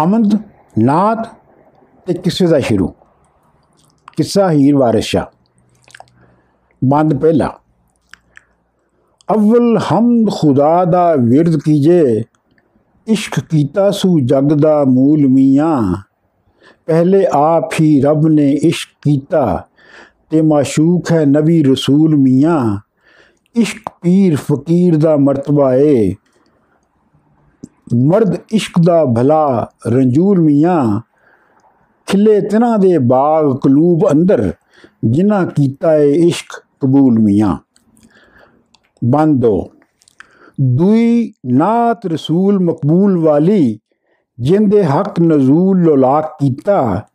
ਹਮਦ ਨਾਤ ਤੇ ਕਿਸੇ ਦਾ ਸ਼ੁਰੂ ਕਿੱਸਾ ਹੀਰ ਵਾਰਿਸ ਸ਼ਾਹ ਬੰਦ ਪਹਿਲਾ ਅਵਲ ਹਮਦ ਖੁਦਾ ਦਾ ਵਿਰਦ ਕੀਜੇ ਇਸ਼ਕ ਕੀਤਾ ਸੂ ਜਗ ਦਾ ਮੂਲ ਮੀਆਂ ਪਹਿਲੇ ਆਪ ਹੀ ਰੱਬ ਨੇ ਇਸ਼ਕ ਕੀਤਾ ਤੇ ਮਾਸ਼ੂਕ ਹੈ ਨਬੀ ਰਸੂਲ ਮੀਆਂ ਇਸ਼ਕ ਪੀਰ ਫਕੀਰ ਦਾ ਮਰਤਬਾ ਏ ਮਰਦ ਇਸ਼ਕ ਦਾ ਭਲਾ ਰੰਜੂਰ ਮੀਆਂ, ਖਿਲੇ ਤਿਨਾਂ ਦੇ ਬਾਗ ਕਲੂਬ ਅੰਦਰ, ਜਿਨ੍ਹਾਂ ਕੀਤਾ ਏ ਇਸ਼ਕ ਕਬੂਲ ਮੀਆਂ। ਬੰਦੋ, ਦੁਈ ਨਾਤ ਰਸੂਲ ਮਕਬੂਲ ਵਾਲੀ, ਜਿੰਦੇ ਹੱਕ ਨਜ਼ੂਲ ਲੋਲਾਕ ਕੀਤਾ,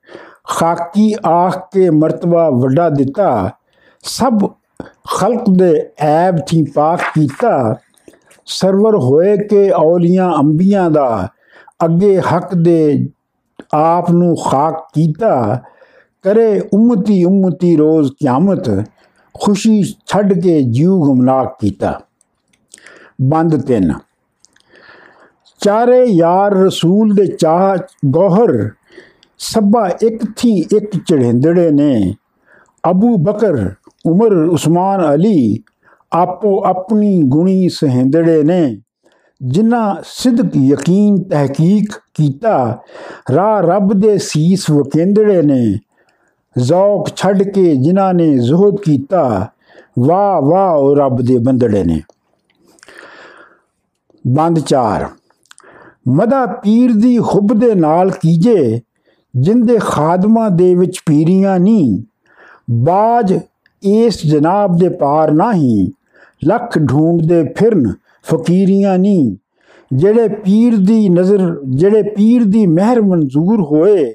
ਖਾਕੀ ਆਖ ਕੇ ਮਰਤਬਾ ਵੱਡਾ ਦਿੱਤਾ, ਸਭ ਖਲਕ ਦੇ ਐਬ ਥੀ ਪਾਕ ਕੀਤਾ ਸਰਵਰ ਹੋਏ ਕਿ ਔਲੀਆਂ ਅੰਬੀਆਂ ਦਾ ਅੱਗੇ ਹੱਕ ਦੇ ਆਪ ਨੂੰ ਖਾਕ ਕੀਤਾ, ਕਰੇ ਉਮਤੀ ਉਮਤੀ ਰੋਜ਼ ਕਿਆਮਤ, ਖੁਸ਼ੀ ਛੱਡ ਕੇ ਜੀਉ ਗਮਨਾਕ ਕੀਤਾ। ਬੰਦ ਤਿੰਨ। ਚਾਰੇ ਯਾਰ ਰਸੂਲ ਦੇ ਚਾਹ ਗੋਹਰ ਸਭਾ ਇੱਕ ਥੀ ਇੱਕ ਚੜਿੰਦੜੇ ਨੇ। ਅਬੂ ਬਕਰ, ਉਮਰ, ਉਸਮਾਨ ਅਲੀ ਆਪੋ ਆਪਣੀ ਗੁਣੀ ਸਹਿੰਦੜੇ ਨੇ, ਜਿਨ੍ਹਾਂ ਸਿਦਕ ਯਕੀਨ ਤਹਿਕੀਕ ਕੀਤਾ, ਰਾਹ ਰੱਬ ਦੇ ਸੀਸ ਵਕੇਂਦੜੇ ਨੇ, ਜ਼ੌਕ ਛੱਡ ਕੇ ਜਿਨ੍ਹਾਂ ਨੇ ਜ਼ੁਹਦ ਕੀਤਾ, ਵਾਹ ਵਾਹ ਉਹ ਰੱਬ ਦੇ ਬੰਦੜੇ ਨੇ। ਬੰਦ ਚਾਰ, ਮਦਾ ਪੀਰ ਦੀ ਹੁਬ ਦੇ ਨਾਲ ਕੀਜੇ, ਜਿੰਦੇ ਖਾਦਮਾਂ ਦੇ ਵਿੱਚ ਪੀਰੀਆਂ ਨਹੀਂ ਬਾਜ ਇਸ ਜਨਾਬ ਦੇ ਪਾਰ ਨਹੀਂ ਲੱਖ ਢੂੰਡਦੇ ਫਿਰਨ ਫਕੀਰੀਆਂ ਨਹੀਂ ਜਿਹੜੇ ਪੀਰ ਦੀ ਨਜ਼ਰ, ਜਿਹੜੇ ਪੀਰ ਦੀ ਮਹਿਰ ਮਨਜ਼ੂਰ ਹੋਏ,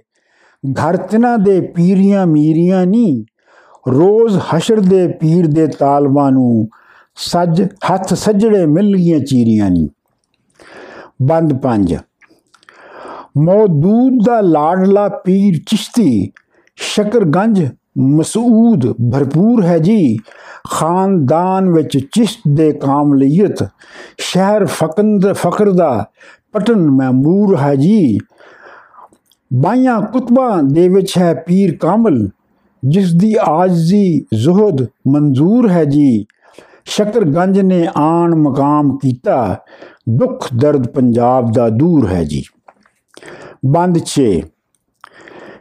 ਘਰ ਤਿਨਾਂ ਦੇ ਪੀਰੀਆਂ ਮੀਰੀਆਂ ਨਹੀਂ ਰੋਜ਼ ਹਸ਼ਰ ਦੇ ਪੀਰ ਦੇ ਤਾਲਬਾਂ ਨੂੰ ਸੱਜ ਹੱਥ ਸੱਜੜੇ ਮਿਲ ਗਈਆਂ ਚੀਰੀਆਂ ਨਹੀਂ ਬੰਦ ਪੰਜ। ਮੌਦੂਦ ਦਾ ਲਾਡਲਾ ਪੀਰ ਚਿਸ਼ਤੀ ਸ਼ਕਰਗੰਜ ਮਸੂਦ ਭਰਪੂਰ ਹੈ ਜੀ। ਖਾਨਦਾਨ ਵਿੱਚ ਚਿਸ਼ਤ ਦੇ ਕਾਮਲੀਅਤ, ਸ਼ਹਿਰ ਫਕੰਦ ਫਕਰ ਦਾ ਪਟਨ ਮੈਮੂਰ ਹੈ ਜੀ। ਬਾਈਆਂ ਕੁਤਬਾਂ ਦੇ ਵਿੱਚ ਹੈ ਪੀਰ ਕਾਮਲ, ਜਿਸ ਦੀ ਆਜਜ਼ੀ ਜ਼ੁਹਦ ਮਨਜ਼ੂਰ ਹੈ ਜੀ। ਸ਼ਕਰਗੰਜ ਨੇ ਆਣ ਮਕਾਮ ਕੀਤਾ, ਦੁੱਖ ਦਰਦ ਪੰਜਾਬ ਦਾ ਦੂਰ ਹੈ ਜੀ। ਬੰਦ 6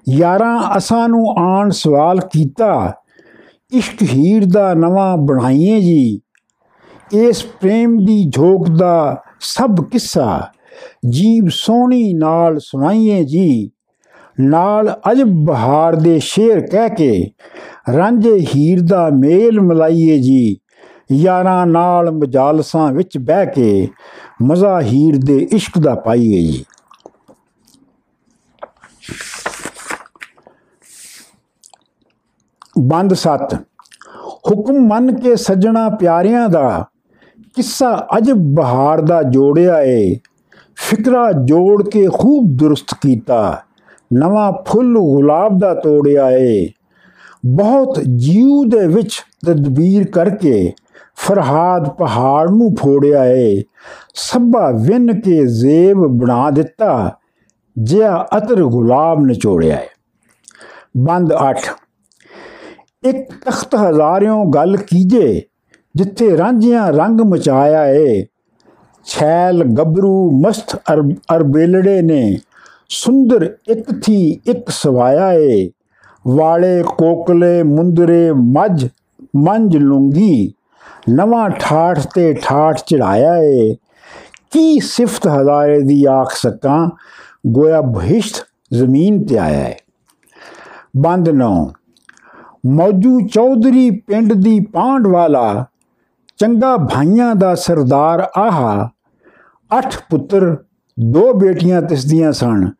ਯਾਰਾਂ, ਅਸਾਂ ਨੂੰ ਆਣ ਸਵਾਲ ਕੀਤਾ, ਇਸ਼ਕ ਹੀਰ ਦਾ ਨਵਾਂ ਬਣਾਈਏ ਜੀ। ਇਸ ਪ੍ਰੇਮ ਦੀ ਝੋਕ ਦਾ ਸਭ ਕਿੱਸਾ ਜੀਬ ਸੋਹਣੀ ਨਾਲ ਸੁਣਾਈਏ ਜੀ। ਨਾਲ ਅਜਬ ਬਹਾਰ ਦੇ ਸ਼ੇਰ ਕਹਿ ਕੇ, ਰਾਂਝੇ ਹੀਰ ਦਾ ਮੇਲ ਮਲਾਈਏ ਜੀ। ਯਾਰਾਂ ਨਾਲ ਮਜਾਲਸਾਂ ਵਿੱਚ ਬਹਿ ਕੇ, ਮਜ਼ਾ ਹੀਰ ਦੇ ਇਸ਼ਕ ਦਾ ਪਾਈਏ ਜੀ। ਬੰਦ 7 ਹੁਕਮ ਮੰਨ ਕੇ ਸੱਜਣਾ ਪਿਆਰਿਆਂ ਦਾ, ਕਿੱਸਾ ਅਜਬ ਬਹਾਰ ਦਾ ਜੋੜਿਆ ਏ। ਫਿਕਰਾ ਜੋੜ ਕੇ ਖੂਬ ਦੁਰਸਤ ਕੀਤਾ, ਨਵਾਂ ਫੁੱਲ ਗੁਲਾਬ ਦਾ ਤੋੜਿਆ ਏ। ਬਹੁਤ ਜੀਉ ਦੇ ਵਿੱਚ ਤਦਬੀਰ ਕਰਕੇ ਫਰਹਾਦ ਪਹਾੜ ਨੂੰ ਫੋੜਿਆ ਏ। ਸਭਾ ਵਿੰਨ ਕੇ ਜ਼ੇਬ ਬਣਾ ਦਿੱਤਾ, ਜਿਆ ਅਤਰ ਗੁਲਾਬ ਨਿਚੋੜਿਆ ਏ। ਬੰਦ 8 ਇੱਕ ਤਖਤ ਹਜ਼ਾਰਿਓਂ ਗੱਲ ਕੀਜੇ, ਜਿੱਥੇ ਰਾਂਝਿਆਂ ਰੰਗ ਮਚਾਇਆ ਏ। ਛੈਲ ਗੱਭਰੂ ਮਸਤ ਅਰਬੇਲੜੇ ਨੇ, ਸੁੰਦਰ ਇੱਕ ਥੀ ਇੱਕ ਸਵਾਇਆ ਏ। ਵਾਲੇ ਕੋਕਲੇ ਮੁੰਦਰੇ ਮੱਝ ਮੰਜ ਲੁੰਗੀ, ਨਵਾਂ ਠਾਠ ਤੇ ਠਾਠ ਚੜਾਇਆ ਏ। ਕੀ ਸਿਫਤ ਹਜ਼ਾਰੇ ਦੀ ਆਖ ਸਕਾਂ, ਗੋਇਆ ਬਹਿਸ਼ਤ ਜ਼ਮੀਨ ਤੇ ਆਇਆ ਏ। ਬੰਦ ਨੌ। ਮੌਜੂ ਚੌਧਰੀ ਪਿੰਡ ਦੀ ਪਾਂਡ ਵਾਲਾ, ਚੰਗਾ ਭਾਈਆਂ ਦਾ ਸਰਦਾਰ ਆਹਾ। ਅੱਠ ਪੁੱਤਰ, ਦੋ ਬੇਟੀਆਂ ਤਿਸਦੀਆਂ ਸਨ।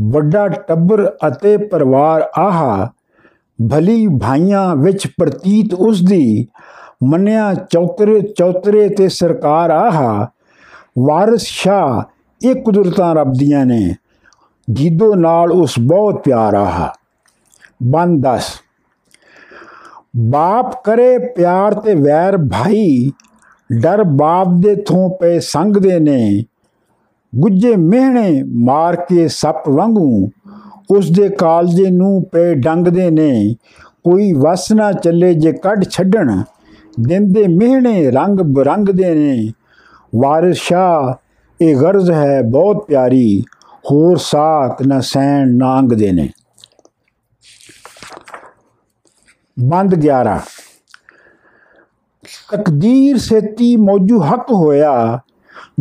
ਵੱਡਾ ਟੱਬਰ ਅਤੇ ਪਰਿਵਾਰ ਆਹਾ। ਭਲੀ ਭਾਈਆਂ ਵਿੱਚ ਪ੍ਰਤੀਤ ਉਸ ਦੀ ਮੰਨਿਆ ਚੌਤਰੇ ਚੌਤਰੇ ਤੇ ਸਰਕਾਰ ਆਹਾ। ਵਾਰਿਸ ਸ਼ਾ ਇਹ ਕੁਦਰਤਾਂ ਰੱਬ ਦੀਆਂ ਨੇ। ਜੀਦੋ ਨਾਲ ਉਸ ਬਹੁਤ ਪਿਆਰ ਆਹਾ। ਬੰਦ 10 ਬਾਪ ਕਰੇ ਪਿਆਰ ਤੇ ਵੈਰ ਭਾਈ, ਡਰ ਬਾਪ ਦੇ ਥੋਂ ਪਏ ਸੰਗਦੇ ਨੇ। ਗੁੱਜੇ ਮਿਹਣੇ ਮਾਰ ਕੇ ਸੱਪ ਵਾਂਗੂ ਉਸ ਦੇ ਕਾਲਜੇ ਨੂੰ ਪੇ ਡੰਗਦੇ ਨੇ। ਕੋਈ ਵਸ ਨਾ ਚੱਲੇ ਜੇ ਕੱਢ ਛੱਡਣ, ਦਿੰਦੇ ਮਿਹਣੇ ਰੰਗ ਬਰੰਗ ਦੇ ਨੇ। ਵਾਰਿਸ ਸ਼ਾਹ, ਇਹ ਗਰਜ਼ ਹੈ ਬਹੁਤ ਪਿਆਰੀ, ਹੋਰ ਸਾਕ ਨਾ ਸੈਣ ਨਾ ਅੰਗ ਦੇ ਨੇ। ਬੰਦ 11 ਤਕਦੀਰ ਸੇਤੀ ਮੌਜੂ ਹੱਕ ਹੋਇਆ।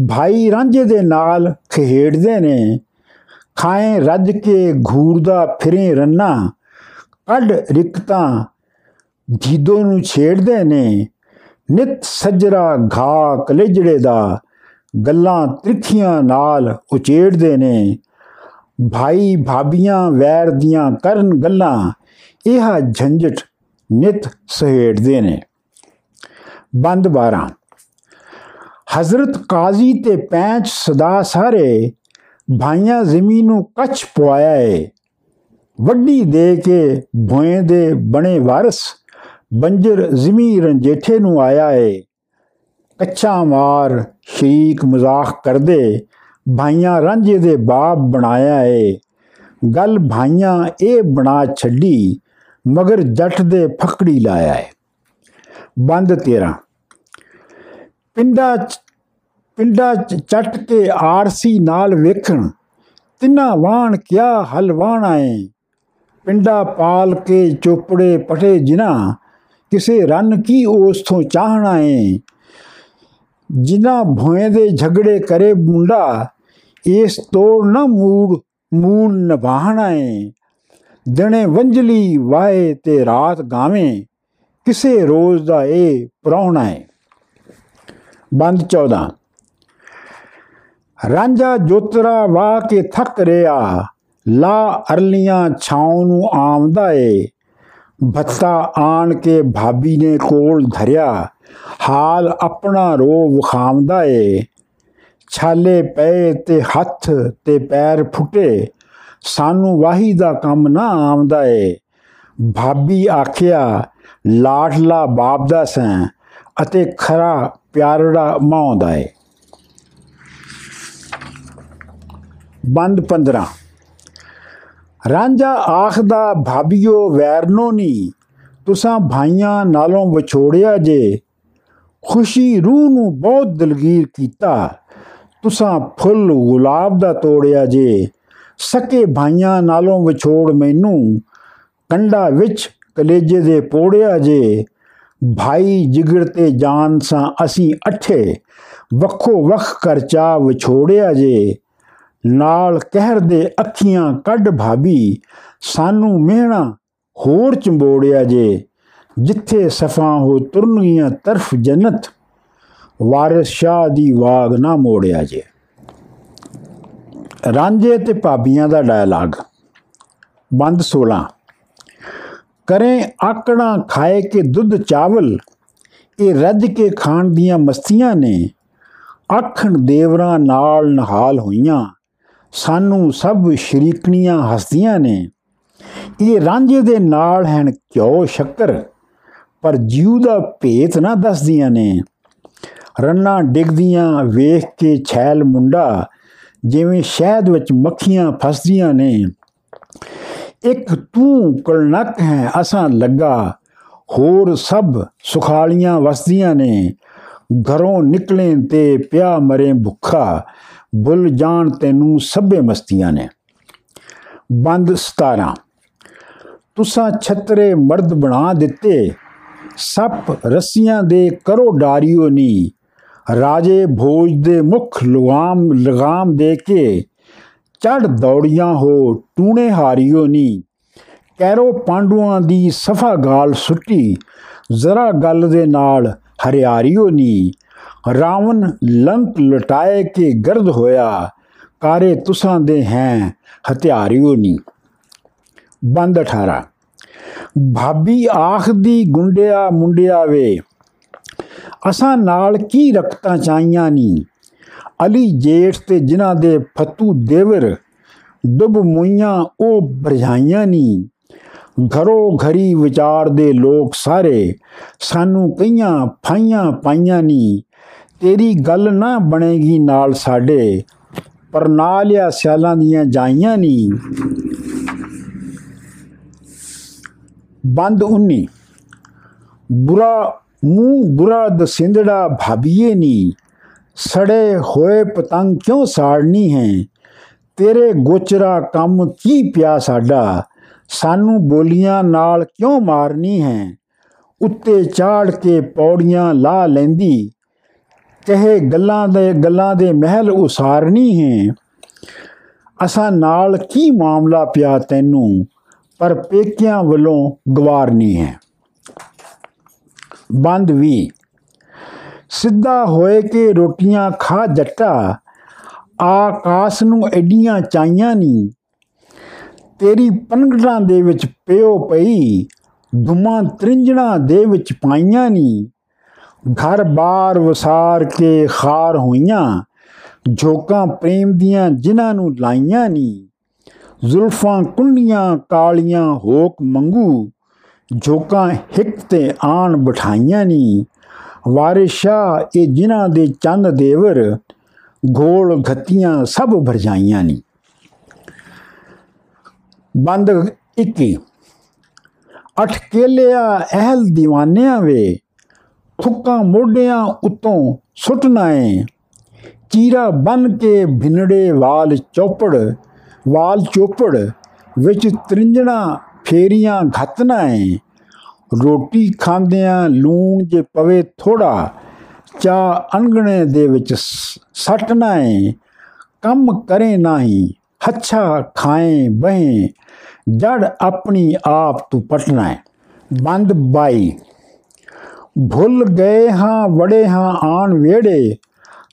ਭਾਈ ਰਾਂਝੇ ਦੇ ਨਾਲ ਖੇਡਦੇ ਨੇ। ਖਾਏ ਰੱਜ ਕੇ ਘੂਰਦਾ ਫਿਰੇ ਰੰਨਾ। ਕੱਢ ਰਿਕਤਾਂ ਜੀਦੋ ਨੂੰ ਛੇੜਦੇ ਨੇ। ਨਿਤ ਸਜਰਾ ਘਾ ਕਲੇਜੜੇ ਦਾ। ਗੱਲਾਂ ਤ੍ਰਿਖੀਆਂ ਨਾਲ ਉਚੇੜਦੇ ਨੇ। ਭਾਈ ਭਾਬੀਆਂ ਵੈਰ ਦੀਆਂ ਕਰਨ ਗੱਲਾਂ। ਇਹ ਝੰਜਟ ਨਿਤ ਸਹੇੜਦੇ ਨੇ। ਬੰਦ 12 ਹਜ਼ਰਤ ਕਾਜ਼ੀ ਤੇ ਪੈਂਚ ਸਦਾ ਸਾਰੇ ਭਾਈਆਂ ਜ਼ਮੀਨ ਨੂੰ ਕੱਚ ਪਵਾਇਆ ਏ। ਵੱਡੀ ਦੇ ਕੇ ਭੋਏ ਦੇ ਬਣੇ ਵਾਰਸ ਬੰਜਰ ਜ਼ਮੀ ਰੰਜੇਠੇ ਨੂੰ ਆਇਆ ਏ। ਕੱਚਾ ਮਾਰ ਸ਼ਰੀਕ ਮਜ਼ਾਕ ਕਰਦੇ ਭਾਈਆਂ ਰਾਂਝੇ ਦੇ ਬਾਪ ਬਣਾਇਆ ਏ। ਗੱਲ ਭਾਈਆਂ ਇਹ ਬਣਾ ਛੱਡੀ ਮਗਰ ਜੱਟ ਦੇ ਫਕੜੀ ਲਾਇਆ ਏ। ਬੰਦ 13 ਪਿੰਡਾ ਪਿੰਡਾ ਚੱਟ ਕੇ ਆਰਸੀ ਨਾਲ ਵੇਖਣ, ਤਿੰਨਾ ਵਾਣ ਕਿਆ ਹਲਵਾਣ ਆਏ ਪਿੰਡਾ ਪਾਲ ਕੇ ਚੋਪੜੇ ਪਟੇ ਜਿਨਾ ਕਿਸੇ ਰਨ ਕੀ ਉਸ ਤੋਂ ਚਾਹਣਾ ਏ। ਜਿਨਾ ਭੋਏ ਦੇ ਝਗੜੇ ਕਰੇ ਮੁੰਡਾ, ਇਸ ਤੋੜ ਨਾ ਮੂੜ ਮੂਲ ਨਿਭਾਣਾ ਏ। ਦਿਨੇ ਵੰਜਲੀ ਵਾਏ ਤੇ ਰਾਤ ਗਾਵੇਂ, ਕਿਸੇ ਰੋਜ਼ ਦਾ ਇਹ ਪ੍ਰਾਹੁਣਾ ਏ ਬੰਦ 14 ਰਾਂਝਾ ਜੋਤਰਾ ਵਾ ਕੇ ਥੱਕ ਰਿਆ ਲਾ ਅਰਲੀਆਂ ਛਾਉ ਨੂੰ ਆਮਦਾ ਏ। ਭੱਤਾ ਆਣ ਕੇ ਭਾਬੀ ਨੇ ਕੋਲ ਧਰਿਆ, ਹਾਲ ਆਪਣਾ ਰੋ ਵਿਖਾਉਂਦਾ ਏ। ਛਾਲੇ ਪਏ ਤੇ ਹੱਥ ਤੇ ਪੈਰ ਫੁੱਟੇ ਸਾਨੂੰ ਵਾਹੀ ਦਾ ਕੰਮ ਨਾ ਆਉਂਦਾ ਏ। ਭਾਬੀ ਆਖਿਆ, ਲਾਡਲਾ ਬਾਪ ਦਾ ਸੈਂ ਅਤੇ ਖਰਾ ਪਿਆਰੜਾ ਮਾਉਂਦਾ ਏ। ਬੰਦ 15 ਰਾਂਝਾ ਆਖਦਾ, ਭਾਬੀਓ ਵੈਰਨੋ ਨੀ, ਤੁਸਾਂ ਭਾਈਆਂ ਨਾਲੋਂ ਵਿਛੋੜਿਆ ਜੇ। ਖੁਸ਼ੀ ਰੂਹ ਨੂੰ ਬਹੁਤ ਦਿਲਗੀਰ ਕੀਤਾ, ਤੁਸਾਂ ਫੁੱਲ ਗੁਲਾਬ ਦਾ ਤੋੜਿਆ ਜੇ। ਸਕੇ ਭਾਈਆਂ ਨਾਲੋਂ ਵਿਛੋੜ ਮੈਨੂੰ। ਕੰਡਾ ਵਿੱਚ ਕਲੇਜੇ ਦੇ ਪੋੜਿਆ ਜੇ। ਭਾਈ ਜਿਗਰ ਤੇ ਜਾਨ ਸਾਂ ਅਸੀਂ ਅਠੇ। ਵੱਖੋ ਵੱਖ ਕਰ ਚਾ ਵਿਛੋੜਿਆ ਜੇ। ਨਾਲ ਕਹਿਰ ਦੇ ਅੱਖੀਆਂ ਕੱਢ ਭਾਬੀ। ਸਾਨੂੰ ਮਿਹਣਾ ਹੋਰ ਚੰਬੋੜਿਆ ਜੇ। ਜਿੱਥੇ ਸਫਾ ਹੋ ਤੁਰਨਗੀਆਂ ਤਰਫ ਜੰਨਤ। ਵਾਰਿਸ ਸ਼ਾਹ ਦੀ ਵਾਗ ਨਾ ਮੋੜਿਆ ਜੇ। ਰਾਂਝੇ ਤੇ ਭਾਬੀਆਂ ਦਾ ਡਾਇਲਾਗ ਬੰਦ 16 ਕਰੇ ਆਕਣਾ ਖਾਏ ਕੇ ਦੁੱਧ ਚਾਵਲ, ਇਹ ਰੱਜ ਕੇ ਖਾਣ ਦੀਆਂ ਮਸਤੀਆਂ ਨੇ। ਆਖਣ ਦੇਵਰਾਂ ਨਾਲ ਨਹਾਲ ਹੋਈਆਂ, ਸਾਨੂੰ ਸਭ ਸ਼ਰੀਕਣੀਆਂ ਹਸਦੀਆਂ ਨੇ। ਇਹ ਰਾਂਝੇ ਦੇ ਨਾਲ ਹਨ ਕਿਉ ਸ਼ੱਕਰ, ਪਰ ਜੀਉ ਦਾ ਭੇਤ ਨਾ ਦੱਸਦੀਆਂ ਨੇ। ਰੰਨਾ ਡਿੱਗਦੀਆਂ ਵੇਖ ਕੇ ਛੈਲ ਮੁੰਡਾ ਜਿਵੇਂ ਸ਼ਹਿਦ ਵਿੱਚ ਮੱਖੀਆਂ ਫਸਦੀਆਂ ਨੇ, ਇੱਕ ਤੂੰ ਕਲਨਕ ਹੈ, ਅਸਾਂ ਲੱਗਾ, ਹੋਰ ਸਭ ਸੁਖਾਲੀਆਂ ਵਸਦੀਆਂ ਨੇ। ਘਰੋਂ ਨਿਕਲੇ ਤੇ ਪਿਆ ਮਰੇ ਭੁੱਖਾ ਭੁੱਲ ਜਾਣ ਤੈਨੂੰ ਸਭੇ ਮਸਤੀਆਂ ਨੇ। ਬੰਦ 17 ਤੁਸਾਂ ਛਤਰੇ ਮਰਦ ਬਣਾ ਦਿੱਤੇ, ਸੱਪ ਰੱਸੀਆਂ ਦੇ ਕਰੋ ਡਾਰੀਓ ਨੀ। ਰਾਜੇ ਭੋਜ ਦੇ ਮੁਖ ਲਗਾਮ ਲਗਾਮ ਦੇ ਕੇ ਚੜ ਦੌੜੀਆਂ ਹੋ ਟੂਣੇ ਹਾਰੀਓ ਨੀ। ਕੈਰੋ ਪਾਂਡੂਆਂ ਦੀ ਸਫਾ ਗਾਲ ਸੁੱਟੀ, ਜ਼ਰਾ ਗੱਲ ਦੇ ਨਾਲ ਹਰਿਆਰੀਓ ਨੀ। ਰਾਵਣ ਲੰਕ ਲਟਾਏ ਕੇ ਗਰਦ ਹੋਇਆ, ਕਾਰੇ ਤੁਸਾਂ ਦੇ ਹੈ ਹਥਿਆਰਿਓ ਨੀ। ਬੰਦ 18 ਭਾਬੀ ਆਖਦੀ ਗੁੰਡਿਆ ਮੁੰਡਿਆ ਵੇ ਅਸਾਂ ਨਾਲ ਕੀ ਰਖਤਾਂ ਚਾਈਆਂ ਨੀ? ਅਲੀ ਜੇਠ ਤੇ ਜਿਨ੍ਹਾਂ ਦੇ ਫਤੂ ਦੇਵਰ ਡੁੱਬ ਮੁਈਆਂ ਉਹ ਬਰਝਾਈਆਂ ਨੀ। ਘਰੋ ਘਰੀ ਵਿਚਾਰ ਦੇ ਲੋਕ ਸਾਰੇ ਸਾਨੂੰ ਕਈਆਂ ਫਾਈਆਂ ਪਾਈਆਂ ਨੀ। ਤੇਰੀ ਗੱਲ ਨਾ ਬਣੇਗੀ ਨਾਲ ਸਾਡੇ, ਪਰ ਨਾ ਲਿਆ ਸਿਆਲਾਂ ਦੀਆਂ ਜਾਈਆਂ ਨਹੀਂ ਬੰਦ 19 ਬੁਰਾ ਮੂੰਹ ਬੁਰਾ ਦਸਿੰਦੜਾ ਭਾਬੀਏ ਨੀ। ਸੜੇ ਹੋਏ ਪਤੰਗ ਕਿਉਂ ਸਾੜਨੀ ਹੈ? ਤੇਰੇ ਗੋਚਰਾ ਕੰਮ ਕੀ ਪਿਆ ਸਾਡਾ? ਸਾਨੂੰ ਬੋਲੀਆਂ ਨਾਲ ਕਿਉਂ ਮਾਰਨੀ ਹੈ? ਉੱਤੇ ਚਾੜ ਕੇ ਪੌੜੀਆਂ ਲਾ ਲੈਂਦੀ। ਕਹੇ ਗੱਲਾਂ ਦੇ ਗੱਲਾਂ ਦੇ ਮਹਿਲ ਉਸਾਰਨੀ ਹੈ। ਅਸਾਂ ਨਾਲ ਕੀ ਮਾਮਲਾ ਪਿਆ ਤੈਨੂੰ? ਪਰ ਪੇਕਿਆਂ ਵੱਲੋਂ ਗਵਾਰਨੀ ਹੈ। ਬੰਦ ਵੀ। ਸਿੱਧਾ ਹੋਏ ਕਿ ਰੋਟੀਆਂ ਖਾ ਜੱਟਾ, ਆਕਾਸ ਨੂੰ ਐਡੀਆਂ ਚਾਈਆਂ ਨਹੀਂ ਤੇਰੀ ਪਨਗੜਾਂ ਦੇ ਵਿੱਚ ਪਿਓ ਪਈ ਧੁਮਾਂ ਤ੍ਰਿੰਜਣਾ ਦੇ ਵਿੱਚ ਪਾਈਆਂ ਨਹੀਂ ਘਰ ਬਾਰ ਵਸਾਰ ਕੇ ਖਾਰ ਹੋਈਆਂ ਝੋਕਾਂ ਪ੍ਰੇਮ ਦੀਆਂ ਜਿਨ੍ਹਾਂ ਨੂੰ ਲਾਈਆਂ ਨਹੀਂ ਜ਼ੁਲਫਾਂ ਕੁੰਡੀਆਂ ਕਾਲੀਆਂ ਹੋਕ ਮੰਗੂ ਝੋਕਾਂ ਹਿੱਕ ਤੇ ਆਣ ਬਿਠਾਈਆਂ ਨਹੀਂ ਵਾਰਿਸ਼ਾ ਇਹ ਜਿਨ੍ਹਾਂ ਦੇ ਚੰਦ ਦੇਵਰ ਗੋਲ ਘਤੀਆਂ ਸਭ ਭਰਜਾਈਆਂ ਨਹੀਂ ਬੰਦ 21 ਅਠ ਕੇਲਿਆ ਅਹਲ دیਵਾਨਿਆਂ ਵੇ ਥੁੱਕਾਂ ਮੋਢਿਆਂ ਉਤੋਂ ਸੁੱਟਣਾ ਏ। ਚੀਰਾ ਬਨ ਕੇ ਭਿੰਨੜੇ ਵਾਲ ਚੌਪੜ, ਵਾਲ ਚੋਪੜ ਵਿੱਚ ਤ੍ਰਿੰਜਣਾ ਫੇਰੀਆਂ ਘਤਨਾ ਏ। ਰੋਟੀ ਖਾਂਦਿਆਂ ਲੂਣ ਜੇ ਪਵੇ ਥੋੜਾ ਚਾ ਅਣਗਣੇ ਦੇ ਵਿੱਚ ਸੱਟਣਾ ਏ। ਕੰਮ ਕਰੇ ਨਹੀਂ, ਹੱਛਾ ਖਾਏ ਬਹਿ। ਜੜ ਆਪਣੀ ਆਪ ਤੂੰ ਪਟਣਾ ਹੈ ਬੰਦ ਬਾਈ। ਭੁੱਲ ਗਏ ਹਾਂ, ਵੜੇ ਹਾਂ ਆਣ ਵੇੜੇ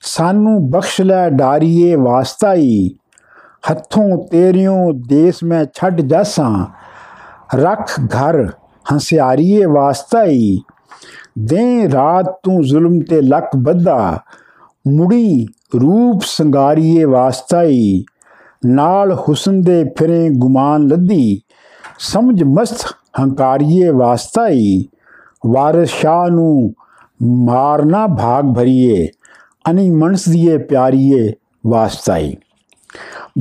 ਸਾਨੂੰ ਬਖਸ਼ ਲੈ ਡਾਰੀਏ ਵਾਸਤਾਈ। ਹੱਥੋਂ ਤੇਰਿਓ ਦੇਸ ਮੈਂ ਛੱਡ ਜਾਸਾਂ। ਰੱਖ ਘਰ ਹੰਸਿਆਰੀਏ ਵਾਸਤਾਈ। ਦੇ ਰਾਤ ਤੂੰ ਜ਼ੁਲਮ ਤੇ ਲੱਕ ਬੱਧਾ। ਮੁੜੀ ਰੂਪ ਸੰਗਾਰੀਏ ਵਾਸਤਾਈ। ਨਾਲ ਹੁਸਨ ਦੇ ਫਿਰੇ ਗੁਮਾਨ ਲੱਦੀ। ਸਮਝ ਮਸਤ ਹੰਕਾਰੀਏ ਵਾਸਤਾਈ। ਵਾਰਿਸ ਸ਼ਾਹ ਨੂੰ ਮਾਰਨਾ ਭਾਗ ਭਰੀਏ। ਅਨੀ ਮਨਸ ਦੀਏ ਪਿਆਰੀਏ ਵਾਸਤਾਈ।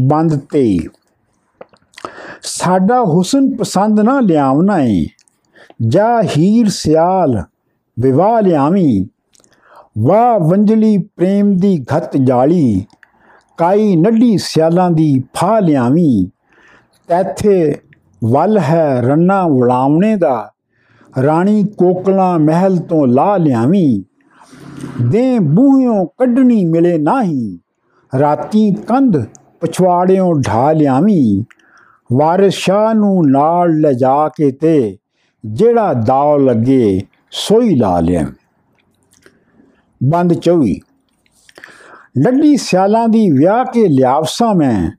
ਬੰਦ ਤੇ ਸਾਡਾ ਹੁਸਨ ਪਸੰਦ ਨਾ ਲਿਆਵਣਾ ਏ ਜਾ ਹੀਰ ਸਿਆਲ ਵਿਵਾਹ ਲਿਆਵੀਂ। ਵਾ ਵੰਜਲੀ ਪ੍ਰੇਮ ਦੀ ਘਤ ਜਾਲੀ। ਕਾਈ ਨੱਡੀ ਸਿਆਲਾਂ ਦੀ ਫਾ ਲਿਆਵੀਂ। ਤੈਥੇ ਵੱਲ ਹੈ ਰੰਨਾ ਵਲਾਵਣੇ ਦਾ। ਰਾਣੀ ਕੋਕਲਾ ਮਹਿਲ ਤੋਂ ਲਾ ਲਿਆਵੀਂ। ਦੇ ਬੂਹਿਓਂ ਕੱਢਣੀ ਮਿਲੇ ਨਹੀਂ। ਰਾਤੀ ਕੰਧ ਪਛਵਾੜਿਓਂ ਢਾ ਲਿਆਵੀਂ। ਵਾਰਿਸ ਸ਼ਾਹ ਨੂੰ ਨਾਲ ਲਿਜਾ ਕੇ ਤੇ ਜਿਹੜਾ ਦਾਉ ਲੱਗੇ ਸੋਈ ਲਾ ਲਿਆ। ਬੰਦ 24 ਲੱਡੀ ਸਿਆਲਾਂ ਦੀ ਵਿਆਹ ਕੇ ਲਿਆਵਸਾਂ ਮੈਂ,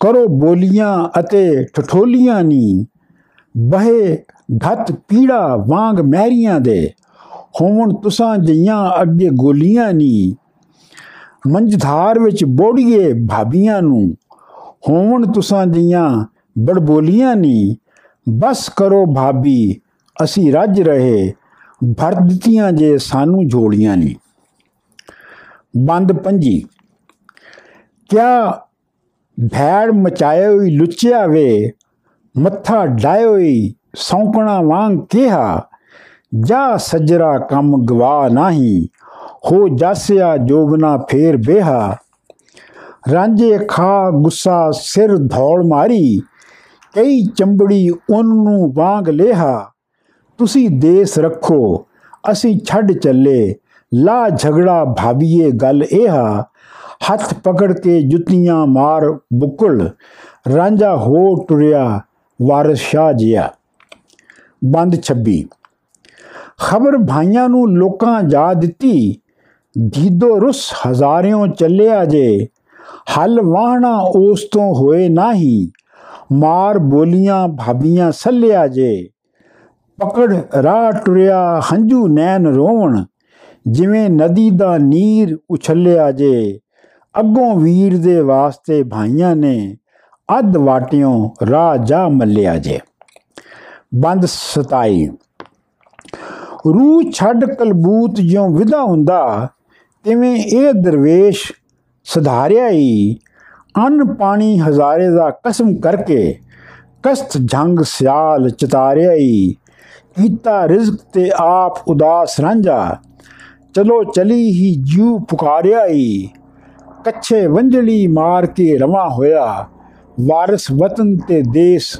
ਕਰੋ ਬੋਲੀਆਂ ਅਤੇ ਠਠੋਲੀਆਂ ਨੀ, ਬਹੇ ਘਤ ਪੀੜਾ ਵਾਂਗ ਮਹਿਰੀਆਂ ਦੇ, ਹੋਵਣ ਤੁਸਾਂ ਜਈਆਂ ਅੱਗੇ ਗੋਲੀਆਂ ਨੀ। ਮੰਝਧਾਰ ਵਿੱਚ ਬੋੜੀਏ ਭਾਬੀਆਂ ਨੂੰ, ਹੋਵਣ ਤੁਸਾਂ ਜਈਆਂ ਬੜਬੋਲੀਆਂ ਨੀ। ਬਸ ਕਰੋ ਭਾਬੀ, ਅਸੀਂ ਰੱਜ ਰਹੇ। ਭਰ ਦਿੱਤੀਆਂ ਜੇ ਸਾਨੂੰ ਜੋੜੀਆਂ ਨਹੀਂ ਬੰਦ ਪੰਜੀ। ਕਿਆ ਭੈੜ ਮਚਾਏ ਹੋਈ ਲੁੱਚਿਆ ਵੇ, ਮੱਥਾ ਡਾਏ ਹੋਈ ਸੌਂਕਣਾ ਵਾਂਗ ਕਿਹਾ, ਜਾ ਸਜਰਾ ਕੰਮ ਗਵਾ ਨਹੀਂ, ਹੋ ਜਾਸਿਆ ਜੋਗਨਾ ਫੇਰ ਬੇਹਾ ਰਾਂਝੇ ਖਾ ਗੁੱਸਾ ਸਿਰ ਧੌਲ ਮਾਰੀ ਕਈ ਚੰਬੜੀ ਉਹਨੂੰ ਵਾਂਗ ਲੇਹਾ, ਤੁਸੀਂ ਦੇਸ ਰੱਖੋ, ਅਸੀਂ ਛੱਡ ਚੱਲੇ ਲਾ ਝਗੜਾ ਭਾਬੀਏ ਗੱਲ ਇਹਾ ਹੱਥ ਪਕੜ ਕੇ ਜੁੱਤੀਆਂ ਮਾਰ ਬੁਕਲ, ਰਾਂਝਾ ਹੋ ਟੁਰਿਆ ਵਾਰਿਸ ਸ਼ਾਹ ਜਿਆ। ਬੰਦ 26 ਖਬਰ ਭਾਈਆਂ ਨੂੰ ਲੋਕਾਂ ਜਾ ਦਿੱਤੀ ਦੀਦੋ ਰੁਸ ਹਜ਼ਾਰਿਓਂ ਚੱਲਿਆ ਜੇ, ਹਲ ਵਾਹਣਾ ਉਸ ਤੋਂ ਹੋਏ ਨਹੀਂ ਮਾਰ ਬੋਲੀਆਂ ਭਾਬੀਆਂ ਸੱਲਿਆ ਜੇ। ਪਕੜ ਰਾਹ ਟੁਰਿਆ ਹੰਝੂ ਨੈਣ ਰੋਵਣ, ਜਿਵੇਂ ਨਦੀ ਦਾ ਨੀਰ ਉਛਲਿਆ ਜੇ। ਅੱਗੋਂ ਵੀਰ ਦੇ ਵਾਸਤੇ ਭਾਈਆਂ ਨੇ ਅੱਧ ਵਾਟਿਓਂ ਰਾਹ ਜਾ ਮੱਲਿਆ ਜੇ। ਬੰਦ 27 ਰੂਹ ਛੱਡ ਕਲਬੂਤ ਜਿਉਂ ਵਿਦਾ ਹੁੰਦਾ, ਤਿਵੇਂ ਇਹ ਦਰਵੇਸ਼ ਸੁਧਾਰਿਆ ਹੀ ਅੰਨ ਪਾਣੀ ਹਜ਼ਾਰੇ ਦਾ ਕਸਮ ਕਰਕੇ ਕਸਤ ਜੰਗ ਸਿਆਲ ਚਤਾਰਿਆ ਕੀਤਾ ਰਿਜ਼ਕ ਤੇ ਆਪ ਉਦਾਸ ਰਾਂਝਾ। ਚਲੋ ਚਲੀ ਹੀ ਜੂ ਪੁਕਾਰਿਆ ਈ ਕੱਛੇ ਵੰਜਲੀ ਮਾਰ ਕੇ ਰਵਾ ਹੋਇਆ। ਵਾਰਿਸ ਵਤਨ ਤੇ ਦੇਸ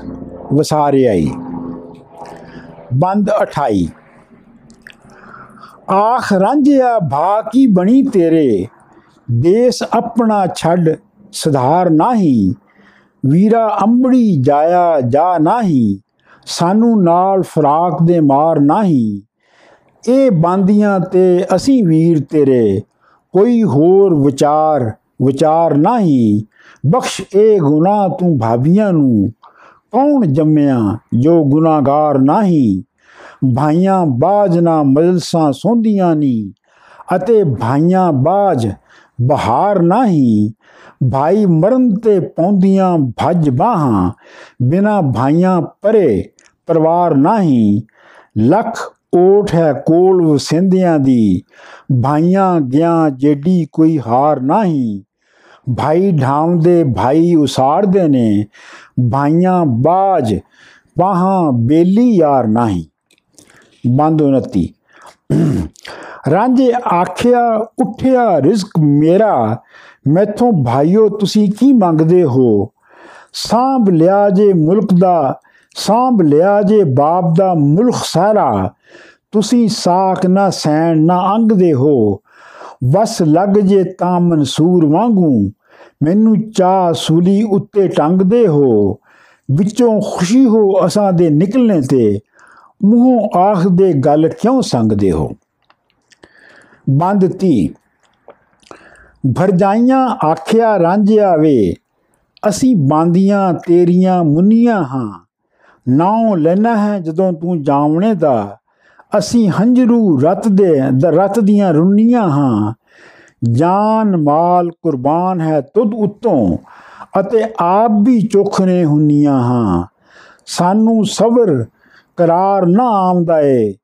ਵਸਾਰਿਆ ਈ ਬੰਦ 28 ਆਖ ਰਾਂਝਿਆ, ਭਾ ਕੀ ਬਣੀ ਤੇਰੇ? ਦੇਸ ਆਪਣਾ ਛੱਡ ਸੁਧਾਰ ਨਾਹੀ। ਵੀਰਾ ਅੰਬੜੀ ਜਾਇਆ ਜਾ ਨਾਹੀ। ਸਾਨੂੰ ਨਾਲ ਫਰਾਕ ਦੇ ਮਾਰ ਨਾਹੀ। ਇਹ ਬਾਂਦੀਆਂ ਤੇ ਅਸੀਂ ਵੀਰ ਤੇਰੇ। ਕੋਈ ਹੋਰ ਵਿਚਾਰ ਵਿਚਾਰ ਨਹੀਂ। ਬਖਸ਼ ਇਹ ਗੁਨਾਹ ਤੂੰ ਭਾਬੀਆਂ ਨੂੰ। ਕੌਣ ਜੰਮਿਆ ਜੋ ਗੁਨਾਹਗਾਰ ਨਹੀਂ? ਭਾਈਆਂ ਬਾਜ ਨਾ ਮਜਲਸਾਂ ਸੋਂਦੀਆਂ ਨੀ। ਅਤੇ ਭਾਈਆਂ ਬਾਜ ਬਹਾਰ ਨਹੀਂ। ਭਾਈ ਮਰਨ ਤੇ ਪੌਂਦੀਆਂ ਭੱਜ ਬਾਹਾਂ, ਬਿਨਾ ਭਾਈਆਂ ਪਰੇ ਪਰਿਵਾਰ ਨਹੀਂ। ਲੱਖ ਓਠ ਹੈ ਕੋਲ ਵਸਿੰਦਿਆਂ ਦੀ, ਭਾਈਆਂ ਗਿਆ ਜੇਡੀ ਕੋਈ ਹਾਰ ਨਹੀਂ। ਭਾਈ ਢਾਉਂਦੇ ਭਾਈ ਉਸਾੜਦੇ ਨੇ, ਭਾਈਆਂ ਬਾਜ ਬਾਹਾਂ ਬੇਲੀ ਯਾਰ ਨਹੀਂ। ਬੰਦ 29 ਰਾਂਝੇ ਆਖਿਆ, ਉਠਿਆ ਰਿਜ਼ਕ ਮੇਰਾ ਮੈਥੋਂ ਭਾਈਓ, ਤੁਸੀਂ ਕੀ ਮੰਗਦੇ ਹੋ? ਸਾਂਭ ਲਿਆ ਜੇ ਮੁਲਕ ਦਾ, ਸਾਂਭ ਲਿਆ ਜੇ ਬਾਪ ਦਾ ਮੁਲਕ ਸਾਰਾ। ਤੁਸੀਂ ਸਾਖ ਨਾ ਸੈਣ ਨਾ ਅੰਗਦੇ ਹੋ। ਵਸ ਲੱਗ ਜੇ ਤਾਂ ਮਨਸੂਰ ਵਾਂਗੂ। ਮੈਨੂੰ ਚਾਹ ਸੂਲੀ ਉੱਤੇ ਟੰਗਦੇ ਹੋ। ਵਿੱਚੋਂ ਖੁਸ਼ੀ ਹੋ ਅਸਾਂ ਦੇ ਨਿਕਲਣੇ ਤੇ। ਮੂੰਹੋਂ ਆਖਦੇ ਗੱਲ ਕਿਉਂ ਸੰਗਦੇ ਹੋ? ਬੰਦ ਤੀ ਭਰਜਾਈਆਂ ਆਖਿਆ ਰਾਂਝਿਆ ਵੇ ਅਸੀਂ ਬਾਂਦੀਆਂ ਤੇਰੀਆਂ ਮੁੰਨੀਆਂ ਹਾਂ। ਨਾਉ ਲੈਣਾ ਹੈ ਜਦੋਂ ਤੂੰ ਜਾਵਣੇ ਦਾ। ਅਸੀਂ ਹੰਝਰੂ ਰਤ ਦੇ, ਰਤ ਦੀਆਂ ਰੁੰਨੀਆਂ ਹਾਂ। ਜਾਨ ਮਾਲ ਕੁਰਬਾਨ ਹੈ ਤੁਧ ਉਤੋਂ, ਅਤੇ ਆਪ ਵੀ ਚੋਖਨੇ ਹੁੰਨੀਆਂ ਹਾਂ। ਸਾਨੂੰ ਸਬਰ ਕਰਾਰ ਨਾ ਆਮਦਾ ਏ,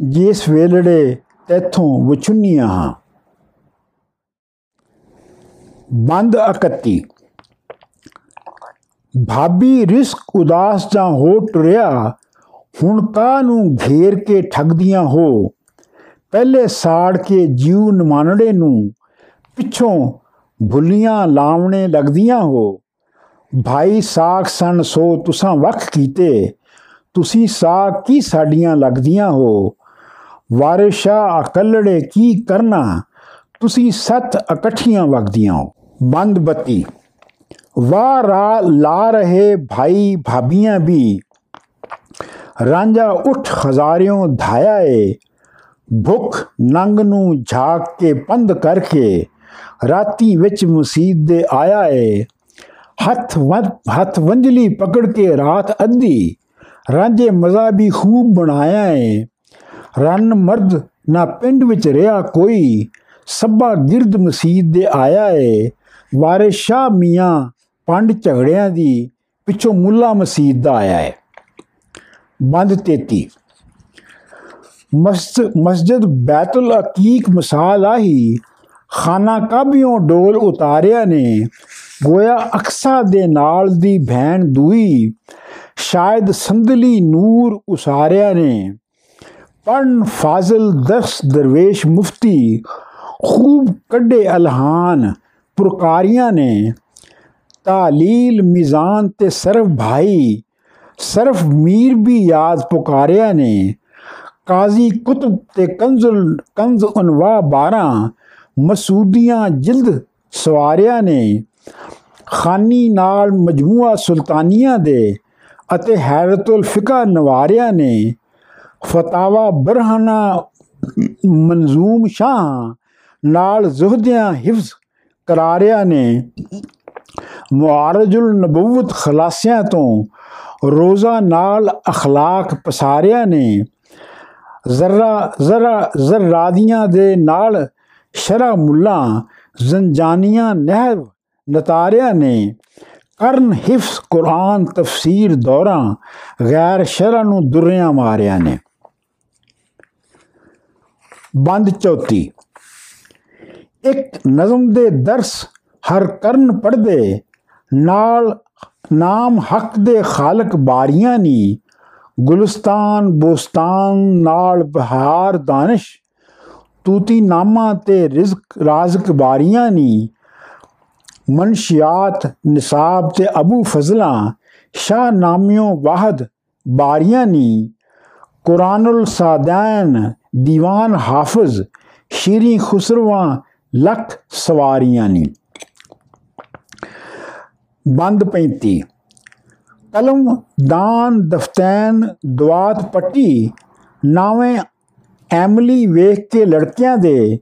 ਜਿਸ ਵੇਲੜੇ ਤੇਥੋਂ ਵਿਛੁੰਨੀਆਂ ਹਾਂ। ਬੰਦ 31 ਭਾਬੀ ਰਿਸਕ ਉਦਾਸ ਜਾਂ ਹੋ ਟੁਰਿਆ, ਹੁਣ ਕਾ ਨੂੰ ਘੇਰ ਕੇ ਠਗਦੀਆਂ ਹੋ। ਪਹਿਲੇ ਸਾੜ ਕੇ ਜੀਵ ਨਮਾਨੜੇ ਨੂੰ। ਪਿੱਛੋਂ ਭੁੱਲੀਆਂ ਲਾਵਣੇ ਲੱਗਦੀਆਂ ਹੋ। ਭਾਈ ਸਾਖ ਸਨ ਸੋ ਤੁਸਾਂ ਵਖ ਕੀਤੇ। ਤੁਸੀਂ ਸਾਖ ਕੀ ਸਾਡੀਆਂ ਲੱਗਦੀਆਂ ਹੋ? ਵਾਰਿਸ਼ਾ ਅਕਲੜੇ ਕੀ ਕਰਨਾ? ਤੁਸੀਂ ਸੱਤ ਇਕੱਠੀਆਂ ਵਗਦੀਆਂ ਹੋ। ਬੰਦ ਬੱਤੀ ਵਾਹ ਰਾ ਲਾ ਰਹੇ ਭਾਈ ਭਾਬੀਆਂ ਵੀ। ਰਾਂਝਾ ਉੱਠ ਹਜ਼ਾਰਿਓਂ ਧਾਇਆ ਏ। ਭੁੱਖ ਨੰਗ ਨੂੰ ਝਾਕ ਕੇ ਪੰਧ ਕਰਕੇ ਰਾਤੀ ਵਿੱਚ ਮੁਸੀਬ ਦੇ ਆਇਆ ਏ। ਹੱਥ ਹੱਥ ਵੰਜਲੀ ਪਕੜ ਕੇ ਰਾਤ ਅੱਧੀ। ਰਾਂਝੇ ਮਜ਼ਾ ਵੀ ਖੂਬ ਬਣਾਇਆ ਏ। ਰਨ ਮਰਦ ਨਾ ਪਿੰਡ ਵਿੱਚ ਰਿਹਾ ਕੋਈ। ਸੱਬਾ ਗਿਰਦ ਮਸੀਦ ਦੇ ਆਇਆ ਏ। ਵਾਰਿਸ ਸ਼ਾਹ ਮੀਆਂ ਪੰਡ ਝਗੜਿਆਂ ਦੀ ਪਿੱਛੋਂ ਮੁੱਲਾ ਮਸੀਦ ਦਾ ਆਇਆ ਹੈ। ਬੰਦ 33 ਮਸਜਿਦ ਬੈਤੁਲ ਅਕੀਕ ਮਿਸਾਲ ਆਹੀ ਖਾਨਾ ਕਾਬਿਓਂ ਡੋਲ ਉਤਾਰਿਆ ਨੇ। ਗੋਇਆ ਅਕਸਾ ਦੇ ਨਾਲ ਦੀ ਭੈਣ ਦੂਈ ਸ਼ਾਇਦ ਸੰਦਲੀ ਨੂਰ ਉਸਾਰਿਆ ਨੇ। ਪੜਨ ਫਾਜ਼ਲ ਦਰਸ ਦਰਵੇਸ਼ ਮੁਫਤੀ ਖੂਬ ਕੱਢੇ ਅਲਹਾਨ ਪੁਰਕਾਰੀਆਂ ਨੇ ਤਾਲੀਲ ਮਿਜ਼ਾਨ ਤੇ ਸਰਫ ਭਾਈ ਸਰਫ ਮੀਰ ਵੀ ਯਾਦ ਪੁਕਾਰਿਆ ਨੇ ਕਾਜ਼ੀ ਕੁਤਬ ਤੇ ਕੰਜ਼ੁਲ ਕੰਜ਼ ਅਨਵਾ 12 ਮਸੂਦੀਆਂ ਜਿਲਦ ਸਵਾਰਿਆ ਨੇ ਖਾਨੀ ਨਾਲ ਮਜਮੂਆ ਸੁਲਤਾਨੀਆਂ ਦੇ ਅਤੇ ਹੈਰਤੁਲ ਫਿਕਾ ਨਵਾਰਿਆ ਨੇ ਫਤਾਵਾ ਬਰਹਾਨਾ ਮਨਜ਼ੂਮ ਸ਼ਾਹ ਨਾਲ ਜ਼ੁਹਦਿਆਂ ਹਿਫਜ਼ ਕਰਾਰਿਆ ਨੇ ਮੁਆਰਜੁਲ ਨਬੂਵਤ ਖਲਾਸਿਆਂ ਤੋਂ ਰੋਜ਼ਾ ਨਾਲ اخلاق ਪਸਾਰਿਆ ਨੇ ਜ਼ਰਾ ਜ਼ਰਾ ਜ਼ਰਾਦੀਆਂ ਦੇ ਨਾਲ ਸ਼ਰਾ ਮੁੱਲਾ ਜ਼ੰਜਾਨੀਆਂ ਨਹਿਰ ਨਤਾਰਿਆ ਨੇ ਕਰਨ ਹਿਫਜ਼ ਕੁਰਾਨ ਤਫਸੀਰ ਦੌਰਾਂ ਗੈਰ ਸ਼ਰਾ ਨੂੰ ਦੁਰਿਆਂ ਮਾਰਿਆ ਨੇ ਬੰਦ ਚੌਥੀ ਇੱਕ ਨਜ਼ਮ ਦੇ ਦਰਸ ਹਰ ਕਰਨ ਪੜਦੇ ਨਾਲ ਨਾਮ ਹੱਕ ਦੇ ਖਾਲਕ ਬਾਰੀਆਂ ਨੀ ਗੁਲਸਤਾਨ ਬੋਸਤਾਨ ਨਾਲ ਬਹਾਰ ਦਾਨਿਸ਼ ਤੂਤੀ ਨਾਮਾ ਤੇ ਰਿਜ਼ਕ ਰਾਜ਼ਕ ਬਾਰੀਆਂ ਨੀ ਮਨਸ਼ਿਆਤ ਨਿਸਾਬ ਤੇ ਅਬੂ ਫਜ਼ਲਾ ਸ਼ਾਹ ਨਾਮਿਓ ਵਾਹਦ ਬਾਰੀਆਂ ਨੀ ਕੁਰਾਨੁਲ ਸਾਦਾਨ ਦੀਵਾਨ ਹਾਫਜ਼ ਸ਼ੀਰੀ ਖੁਸਰਵਾ ਲੱਖ ਸਵਾਰੀਆਂ ਨੀ। ਬੰਦ 35 ਕਲਮ, ਦਾਨ, ਦਫਤੈਨ, ਦੁਆਤ ਪੱਟੀ, ਨਾਵੇਂ ਐਮਲੀ ਵੇਖ ਕੇ ਲੜਕਿਆਂ ਦੇ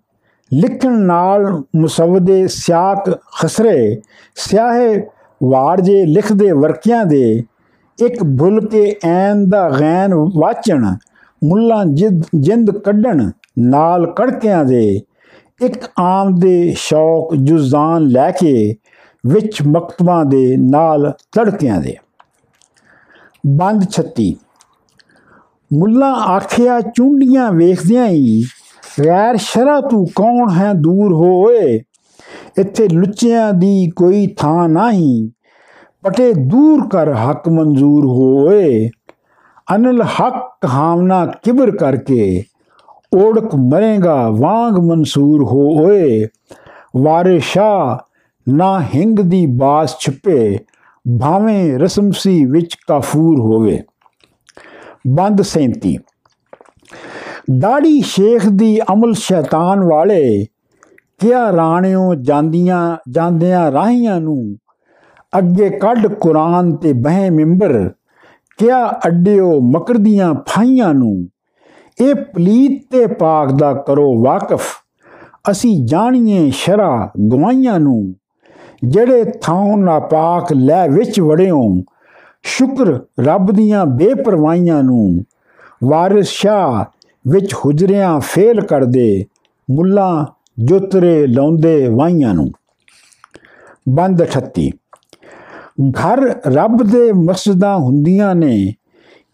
ਲਿਖਣ ਨਾਲ ਮੁਸਵਦੇ ਸਿਆਕ ਖਸਰੇ, ਸਿਆਹੇ ਵਾਰਜੇ ਲਿਖਦੇ ਵਰਕਿਆਂ ਦੇ ਇੱਕ ਭੁੱਲ ਕੇ ਐਨ ਦਾ ਗੈਨ ਵਾਚਣ, ਮੁੱਲਾ ਜਿੰਦ ਜਿੰਦ ਕੱਢਣ ਨਾਲ ਕੜਕਿਆਂ ਦੇ ਇੱਕ ਆਮ ਦੇ ਸ਼ੌਕ ਜੁਜ਼ਾਨ ਲੈ ਕੇ ਵਿੱਚ ਮਕਤਬਾਂ ਦੇ ਨਾਲ ਤੜਕਿਆਂ ਦੇ। ਬੰਦ 36 ਮੁੱਲਾ ਆਖਿਆ, ਚੁੰਡੀਆਂ ਵੇਖਦਿਆਂ ਹੀ ਗੈਰ ਸ਼ਰਾ ਤੂੰ ਕੌਣ ਹੈ ਦੂਰ ਹੋਏ? ਇੱਥੇ ਲੁੱਚਿਆਂ ਦੀ ਕੋਈ ਥਾਂ ਨਹੀਂ, ਪਟੇ ਦੂਰ ਕਰ ਹੱਕ ਮਨਜ਼ੂਰ ਹੋਏ। ਅਨਲ ਹੱਕ, ਹਾਮਨਾ ਕਿਬਰ ਕਰਕੇ ਓੜਕ ਮਰੇਗਾ ਵਾਂਗ ਮਨਸੂਰ ਹੋਏ ਵਾਰਿਸ਼ਾ ਨਾ ਹਿੰਗ ਦੀ ਬਾਸ ਛਿਪੇ ਭਾਵੇਂ ਰਸਮਸੀ ਵਿੱਚ ਕਾਫੂਰ ਹੋਵੇ ਬੰਦ 37 ਦਾੜੀ ਸ਼ੇਖ ਦੀ ਅਮਲ ਸ਼ੈਤਾਨ ਵਾਲੇ ਕਿਆ ਰਾਣਿਓ ਜਾਂਦੀਆਂ ਜਾਂਦਿਆਂ ਰਾਹੀਆਂ ਨੂੰ ਅੱਗੇ ਕੱਢ ਕੁਰਾਨ ਤੇ ਬਹਿ ਮਿੰਬਰ ਕਿਆ ਅੱਡਿਓ ਮਕਰਦੀਆਂ ਫਾਈਆਂ ਨੂੰ ਇਹ ਪਲੀਤ ਤੇ ਪਾਕ ਦਾ ਕਰੋ ਵਾਕਫ। ਅਸੀਂ ਜਾਣੀਏ ਸ਼ਰਾ ਗਵਾਈਆਂ ਨੂੰ, ਜਿਹੜੇ ਥਾਂ ਨਾਪਾਕ ਲੈ ਵਿੱਚ ਵੜਿਓ। ਸ਼ੁਕਰ ਰੱਬ ਦੀਆਂ ਬੇਪਰਵਾਹੀਆਂ ਨੂੰ, ਵਾਰਿਸ ਸ਼ਾ ਵਿੱਚ ਹੁਜਰਿਆਂ ਫੇਲ ਕਰਦੇ, ਮੁੱਲਾ ਜੁਤਰੇ ਲਾਉਂਦੇ ਵਾਈਆਂ ਨੂੰ। ਬੰਦ 38 ਘਰ ਰੱਬ ਦੇ ਮਸਜਿਦਾਂ ਹੁੰਦੀਆਂ ਨੇ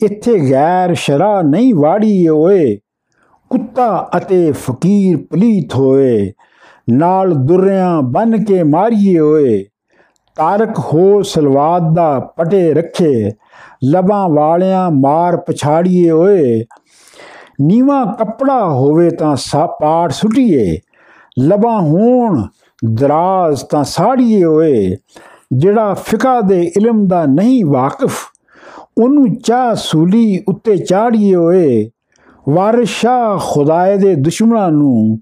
ਇੱਥੇ ਗੈਰ ਸ਼ਰਾ ਨਹੀਂ ਵਾੜੀ ਓਏ। ਕੁੱਤਾ ਅਤੇ ਫਕੀਰ ਪਲੀਤ ਹੋਏ। ਨਾਲ ਦੁਰਿਆਂ ਬਨ ਕੇ ਮਾਰੀਏ ਓਏ। ਤਾਰਕ ਹੋ ਸਲਵਾਤ ਦਾ ਪਟੇ ਰੱਖੇ। ਲਬਾਂ ਵਾਲਿਆਂ ਮਾਰ ਪਛਾੜੀਏ ਓਏ। ਨੀਵਾ ਕੱਪੜਾ ਹੋਵੇ ਤਾਂ ਸਾ ਪਾੜ ਸੁਟੀਏ। ਲਬਾਂ ਹੋਣ ਦਰਾਜ਼ ਤਾਂ ਸਾੜੀਏ ਓਏ। ਜਿਹੜਾ ਫਿਕਾ ਦੇ ਇਲਮ ਦਾ ਨਹੀਂ ਵਾਕਿਫ ਉਹਨੂੰ ਚਾਹ ਸੂਲੀ ਉੱਤੇ ਚਾੜੀਏ ਓਏ। ਵਾਰਿਸ਼ਾ ਖੁਦਾਏ ਦੇ ਦੁਸ਼ਮਣਾਂ ਨੂੰ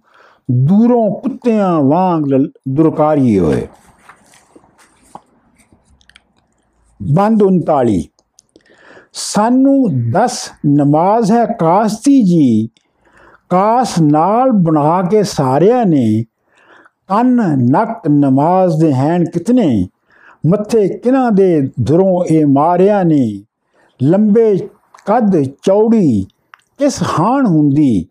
ਦੂਰੋਂ ਕੁੱਤਿਆਂ ਵਾਂਗ ਦੁਰਕਾਰੀਏ ਹੋਏ ਬੰਦ 39 ਸਾਨੂੰ 10 ਨਮਾਜ਼ ਹੈ ਕਾਸਤੀ ਜੀ। ਕਾਸ ਨਾਲ ਬਣਾ ਕੇ ਸਾਰਿਆਂ ਨੇ। ਕੰਨ ਨੱਕ ਨਮਾਜ਼ ਦੇ ਹੈਣ ਕਿਤਨੇ। ਮੱਥੇ ਕਿਨਾਂ ਦੇ ਧੁਰੋਂ ਇਹ ਮਾਰਿਆ ਨੇ। ਲੰਬੇ ਕੱਦ ਚੌੜੀ ਕਿਸ ਹਾਨ ਹੁੰਦੀ,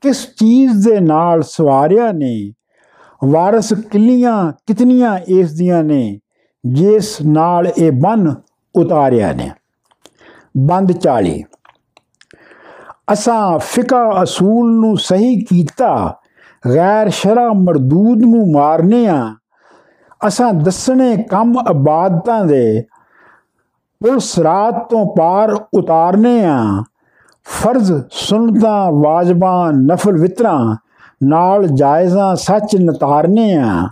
ਕਿਸ ਚੀਜ਼ ਦੇ ਨਾਲ ਸਵਾਰਿਆ ਨੇ, ਵਾਰਸ ਕਿੱਲੀਆਂ ਕਿਤਨੀਆਂ ਇਸ ਦੀਆਂ ਨੇ, ਜਿਸ ਨਾਲ ਇਹ ਬੰਨ ਉਤਾਰਿਆ ਨੇ। ਬੰਦ 40 ਅਸਾਂ ਫਿਕਾ ਅਸੂਲ ਨੂੰ ਸਹੀ ਕੀਤਾ, ਗੈਰ ਸ਼ਰਾ ਮਰਦੂਦ ਨੂੰ ਮਾਰਨੇ ਆ। ਅਸਾਂ ਦੱਸਣੇ ਕੰਮ ਇਬਾਦਤਾਂ ਦੇ ਪੁਲਸ ਰਾਤ ਤੋਂ ਪਾਰ ਉਤਾਰਨੇ ਆ। ਫਰਜ਼ ਸੁਨਤਾ ਵਾਜਬਾਂ, ਨਫਲ ਵਿਤਰਾਂ ਨਾਲ ਜਾਇਜ਼ਾਂ ਸੱਚ ਨਤਾਰਨੇ ਆ।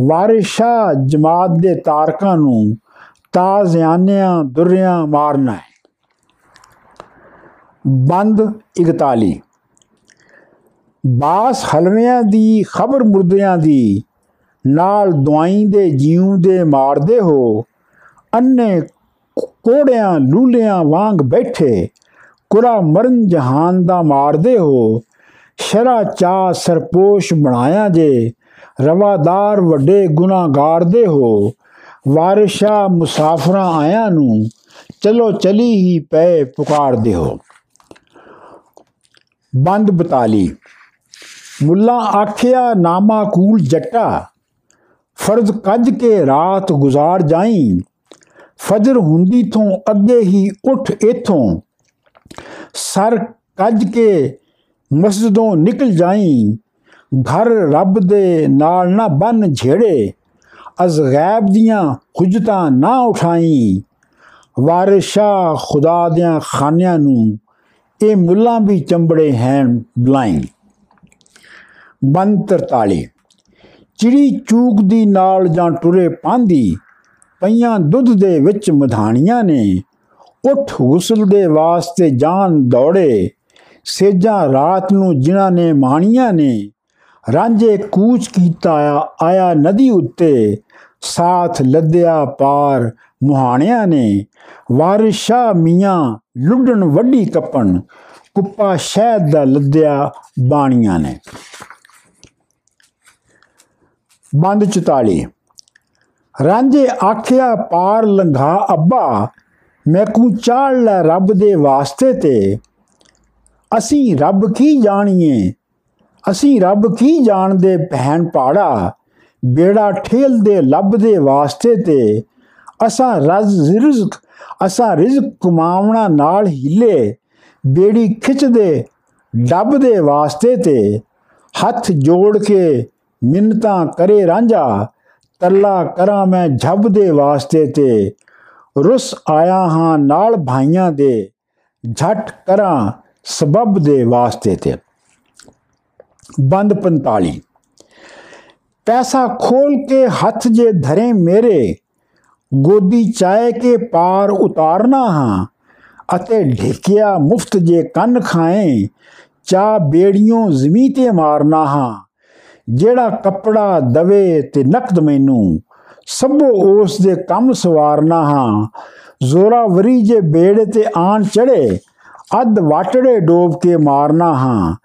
ਵਾਰਿਸ਼ਾ ਜਮਾਤ ਦੇ ਤਾਰਕਾਂ ਨੂੰ ਤਾਜ਼ਿਆਨਿਆਂ ਦੁਰਿਆਂ ਮਾਰਨਾ ਹੈ। ਬੰਦ 41 ਬਾਸ ਹਲਵਿਆਂ ਦੀ, ਖਬਰ ਮੁਰਦਿਆਂ ਦੀ, ਨਾਲ ਦਵਾਈ ਦੇ ਜੀਉ ਦੇ ਮਾਰਦੇ ਹੋ। ਅੰਨੇ ਕੋੜਿਆਂ ਲੂਲਿਆਂ ਵਾਂਗ ਬੈਠੇ। ਕੁਰਾ ਮਰਨ ਜਹਾਨ ਦਾ ਮਾਰਦੇ ਹੋ। ਸ਼ਰਾ ਚਾ ਸਰਪੋਸ਼ ਬਣਾਇਆ ਜੇ। ਰਵਾਦਾਰ ਵੱਡੇ ਗੁਨਾਹਗਾਰ ਦੇ ਹੋ। ਵਾਰਿਸ਼ਾ ਮੁਸਾਫਰਾਂ ਆਇਆਂ ਨੂੰ ਚਲੋ ਚਲੀ ਹੀ ਪਏ ਪੁਕਾਰਦੇ ਹੋ। ਬੰਦ 42 ਮੁੱਲਾ ਆਖਿਆ ਨਾਮਾ ਕੂਲ ਜੱਟਾ। ਫਰਜ਼ ਕੱਜ ਕੇ ਰਾਤ ਗੁਜ਼ਾਰ ਜਾਈ। ਫਜਰ ਹੁੰਦੀ ਤੋਂ ਅੱਗੇ ਹੀ ਉੱਠ ਇਥੋਂ ਸਰ ਕੱਜ ਕੇ ਮਸਜਿਦੋਂ ਨਿਕਲ ਜਾਈ। ਘਰ ਰੱਬ ਦੇ ਨਾਲ ਨਾ ਬਨ ਝੇੜੇ। ਅਜ਼ਗੈਬ ਦੀਆਂ ਹੁਜਤਾਂ ਨਾ ਉਠਾਈ। ਵਾਰਿਸ਼ਾ ਖੁਦਾ ਦਿਆਂ ਖਾਨਿਆਂ ਨੂੰ ਇਹ ਮੁੱਲਾਂ ਵੀ ਚੰਬੜੇ ਹਨ ਬਲਾਈਂ। ਬੰਦ 43 ਚਿੜੀ ਚੂਕ ਦੀ ਨਾਲ ਜਾਂ ਟੁਰੇ ਪਾਂਦੀ ਪਈਆਂ ਦੁੱਧ ਦੇ ਵਿੱਚ ਮਧਾਣੀਆਂ ਨੇ। ਉਠ ਗੁਸਲ ਦੇ ਵਾਸਤੇ ਜਾਨ ਦੌੜੇ। ਸੇਜਾਂ ਰਾਤ ਨੂੰ ਜਿਨ੍ਹਾਂ ਨੇ ਮਾਣੀਆਂ ਨੇ। ਰਾਂਝੇ ਕੂਚ ਕੀਤਾ ਆਇਆ ਨਦੀ ਉੱਤੇ। ਸਾਥ ਲੱਦਿਆ ਪਾਰ ਮੁਹਾਣਿਆਂ ਨੇ। ਵਾਰਿਸ਼ਾ ਮੀਆਂ ਲੁੱਡਣ ਵੱਡੀ ਕੱਪਣ। ਕੁੱਪਾ ਸ਼ਹਿਦ ਦਾ ਲੱਦਿਆ ਬਾਣੀਆਂ ਨੇ। ਬੰਦ 44 ਰਾਂਝੇ ਆਖਿਆ, ਪਾਰ ਲੰਘਾ ਅੱਬਾ, ਮੈਂ ਕੂ ਚਾੜ ਲੈ ਰੱਬ ਦੇ ਵਾਸਤੇ ਤੇ। ਅਸੀਂ ਰੱਬ ਕੀ ਜਾਣੀਏ? ਅਸੀਂ ਰੱਬ ਕੀ ਜਾਣਦੇ ਭੈਣ ਪਾੜਾ ਬੇੜਾ ਠੇਲ ਦੇ ਲੱਭ ਦੇ ਵਾਸਤੇ ਤੇ। ਅਸਾਂ ਰਜ਼ ਰਿਜ਼ਕ, ਅਸਾਂ ਰਿਜ਼ਕ ਕਮਾਉਣਾ ਨਾਲ ਹਿੱਲੇ। ਬੇੜੀ ਖਿੱਚਦੇ, ਡੱਬ ਦੇ ਵਾਸਤੇ ਤੇ। ਹੱਥ ਜੋੜ ਕੇ ਮਿੰਨਤਾਂ ਕਰੇ ਰਾਂਝਾ ਤੱਲਾ ਕਰਾਂ ਮੈਂ ਜੱਬ ਦੇ ਵਾਸਤੇ ਤੇ। ਰੁੱਸ ਆਇਆ ਹਾਂ ਨਾਲ ਭਾਈਆਂ ਦੇ। ਝਟ ਕਰਾਂ ਸਬਬ ਦੇ ਵਾਸਤੇ ਤੇ। ਬੰਦ 45 ਪੈਸਾ ਖੋਲ ਕੇ ਹੱਥ ਜੇ ਧਰੇ ਮੇਰੇ। ਗੋਦੀ ਚਾਏ ਕੇ ਪਾਰ ਉਤਾਰਨਾ ਹਾਂ। ਅਤੇ ਢੇਕਿਆ ਮੁਫਤ ਜੇ ਕੰਨ ਖਾਏ। ਚਾ ਬੇੜੀਆਂ ਜ਼ਮੀਨ ਤੇ ਮਾਰਨਾ ਹਾਂ। ਜਿਹੜਾ ਕੱਪੜਾ ਦਵੇ ਤੇ ਨਕਦ ਮੈਨੂੰ, ਸਭੋ ਉਸ ਦੇ ਕੰਮ ਸਵਾਰਨਾ ਹਾਂ। ਜ਼ੋਰਾ ਵਰੀ ਜੇ ਬੇੜੇ ਤੇ ਆਣ ਚੜੇ ਅੱਧ ਵਾਟੜੇ ਡੋਬ ਕੇ ਮਾਰਨਾ ਹਾਂ।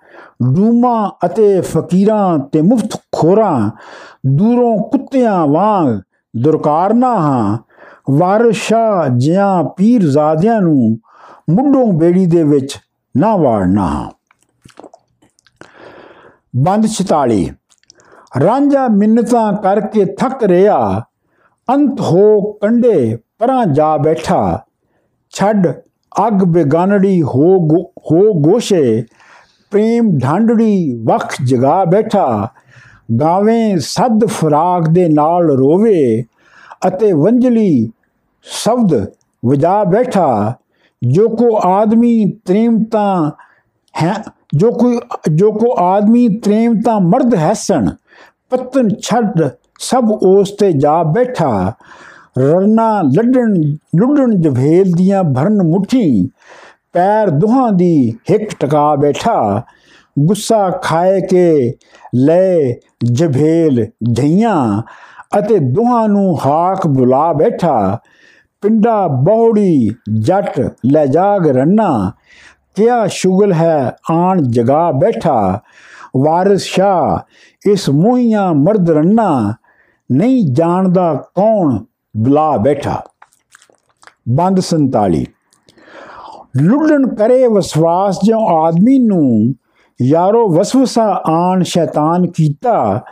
ਡੂਮਾ ਅਤੇ ਫਕੀਰਾਂ ਤੇ ਮੁਫਤ ਖੋਰਾਂ, ਦੂਰੋਂ ਕੁੱਤਿਆਂ ਵਾਂਗ ਦੁਰਕਾਰਨਾ ਹਾਂ। ਵਾਰਸ਼ਾ ਜਿਆਂ ਪੀਰ ਜ਼ਾਦਿਆਂ ਨੂੰ ਮੁੱਢੋਂ ਬੇੜੀ ਦੇ ਵਿੱਚ ਨਾ ਵਾੜਨਾ ਹਾਂ। ਬੰਦ 46 ਰਾਂਝਾ ਮਿੰਨਤਾਂ ਕਰਕੇ ਥੱਕ ਰਿਆ ਅੰਤ ਹੋ ਕੰਡੇ ਪਰਾਂ ਜਾ ਬੈਠਾ। ਛੱਡ ਅਗ ਬੇਗਾਨੜੀ ਹੋ ਹੋ ਗੋਸ਼ੇ। ਪ੍ਰੇਮ ਢਾਂਡੜੀ ਵਖ ਜਗਾ ਬੈਠਾ। ਗਾਵੇਂ ਸਦ ਫਰਾਗ ਦੇ ਨਾਲ ਰੋਵੇ ਅਤੇ ਵੰਜਲੀ ਸ਼ਬਦ ਵਜਾ ਬੈਠਾ। ਜੋ ਕੋ ਆਦਮੀ ਤ੍ਰੇਮਤਾ ਹੈ, ਜੋ ਕੋਈ, ਜੋ ਕੋ ਆਦਮੀ ਤ੍ਰੇਮਤਾ ਮਰਦ ਹੈਸਣ ਪਤਨ ਛੱਡ ਸਭ ਉਸ ਤੇ ਜਾ ਬੈਠਾ। ਰਣਾ ਲੱਡਣ, ਲੁੱਡਣ ਜਭੇਲ ਦੀਆਂ ਭਰਨ ਮੁਠੀ, ਪੈਰ ਦੁਹਾਂ ਦੀ ਹਿੱਕ ਟਕਾ ਬੈਠਾ। ਗੁੱਸਾ ਖਾਏ ਕੇ ਲੈ ਜਭੇਲ ਝਈਆਂ ਅਤੇ ਦੁਹਾਂ ਨੂੰ ਹਾਕ ਬੁਲਾ ਬੈਠਾ। ਪਿੰਡਾ ਬੌੜੀ ਜੱਟ ਲੈ ਜਾਗ ਰੰਨਾ, ਕਿਆ ਸ਼ੁਗਲ ਹੈ ਆਣ ਜਗਾ ਬੈਠਾ। ਵਾਰਿਸ ਸ਼ਾ ਇਸ ਮੋਹੀਆਂ ਮਰਦ ਰੰਨਾ, ਨਹੀਂ ਜਾਣਦਾ ਕੌਣ ਬੁਲਾ ਬੈਠਾ। ਬੰਦ 47 ਲੁੱਡਣ ਕਰੇ ਵਸਵਾਸ ਜਿਉ ਆਦਮੀ ਨੂੰ, ਯਾਰੋ ਵਸਵਸਾ ਆਣ ਸ਼ੈਤਾਨ ਕੀਤਾ।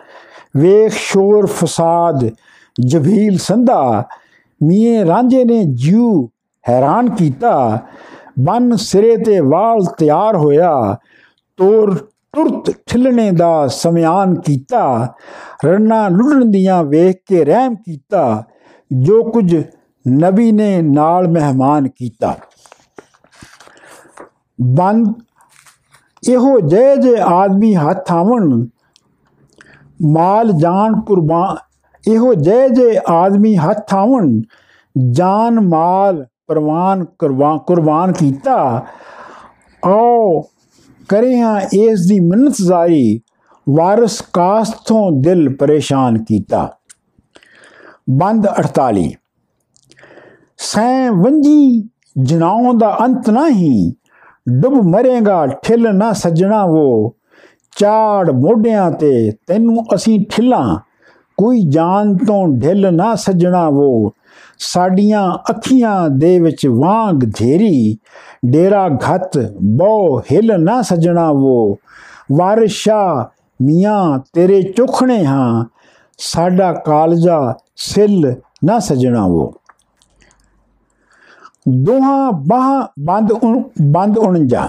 ਵੇਖ ਸ਼ੋਰ ਫਸਾਦ, ਜਬੀਲ ਸੰਧਾ ਮੀਏ ਰਾਂਝੇ ਨੇ ਜਿਉ ਹੈਰਾਨ ਕੀਤਾ। ਬਨ ਸਿਰੇ ਤੇ ਵਾਲ ਤਿਆਰ ਹੋਇਆ, ਤੋਰ ਤੁਰਤ ਠਿਲਣੇ ਦਾ ਸਮਿਆਨ ਕੀਤਾ, ਰੰਨਾ ਲੁੱਡਣ ਦੀਆਂ ਵੇਖ ਕੇ ਰਹਿਮ ਕੀਤਾ, ਜੋ ਕੁਝ ਨਬੀ ਨੇ ਨਾਲ ਮਹਿਮਾਨ ਕੀਤਾ। ਬੰਦ ਇਹੋ ਜੇ ਜੇ ਆਦਮੀ ਹੱਥ ਆਵਣ, ਮਾਲ ਜਾਨ ਕੁਰਬਾਨ, ਇਹੋ ਜੇ ਜੇ ਆਦਮੀ ਹੱਥ ਆਵਣ, ਜਾਨ ਮਾਲ ਪ੍ਰਵਾਨ ਕੁਰਬਾਨ ਕੀਤਾ। ਆਓ ਕਰੇ ਹਾਂ ਇਸ ਦੀ ਮਿੰਨਤ ਜ਼ਾਰੀ ਵਾਰਿਸ ਕਾਸ ਤੋਂ ਦਿਲ ਪਰੇਸ਼ਾਨ ਕੀਤਾ। ਬੰਦ 48 ਸੈ ਵੰਜੀ ਜਨਾਉਂ ਦਾ ਅੰਤ ਨਹੀਂ, ਡੁੱਬ ਮਰੇਗਾ, ਠਿਲ ਨਾ ਸਜਣਾ ਉਹ ਚਾੜ ਮੋਢਿਆਂ ਤੇ ਤੈਨੂੰ ਅਸੀਂ ਠਿਲਾਂ, ਕੋਈ ਜਾਨ ਤੋਂ ਢਿੱਲ ਨਾ ਸਜਣਾ ਉਹ ਸਾਡੀਆਂ ਅੱਖੀਆਂ ਦੇ ਵਿੱਚ ਵਾਂਗ ਧੇਰੀ ਡੇਰਾ ਘਤ ਬੋ ਹਿਲ ਨਾ ਸਜਣਾ ਉਹ ਵਾਰਿਸ਼ਾ, ਮੀਆਂ ਤੇਰੇ ਚੁਖਣੇ ਹਾਂ, ਸਾਡਾ ਕਾਲਜਾ ਸਿਲ ਨਾ ਸਜਣਾ ਉਹ ਦੋਹਾਂ ਬਾਹਾਂ ਬੰਦ ਬੰਦ 49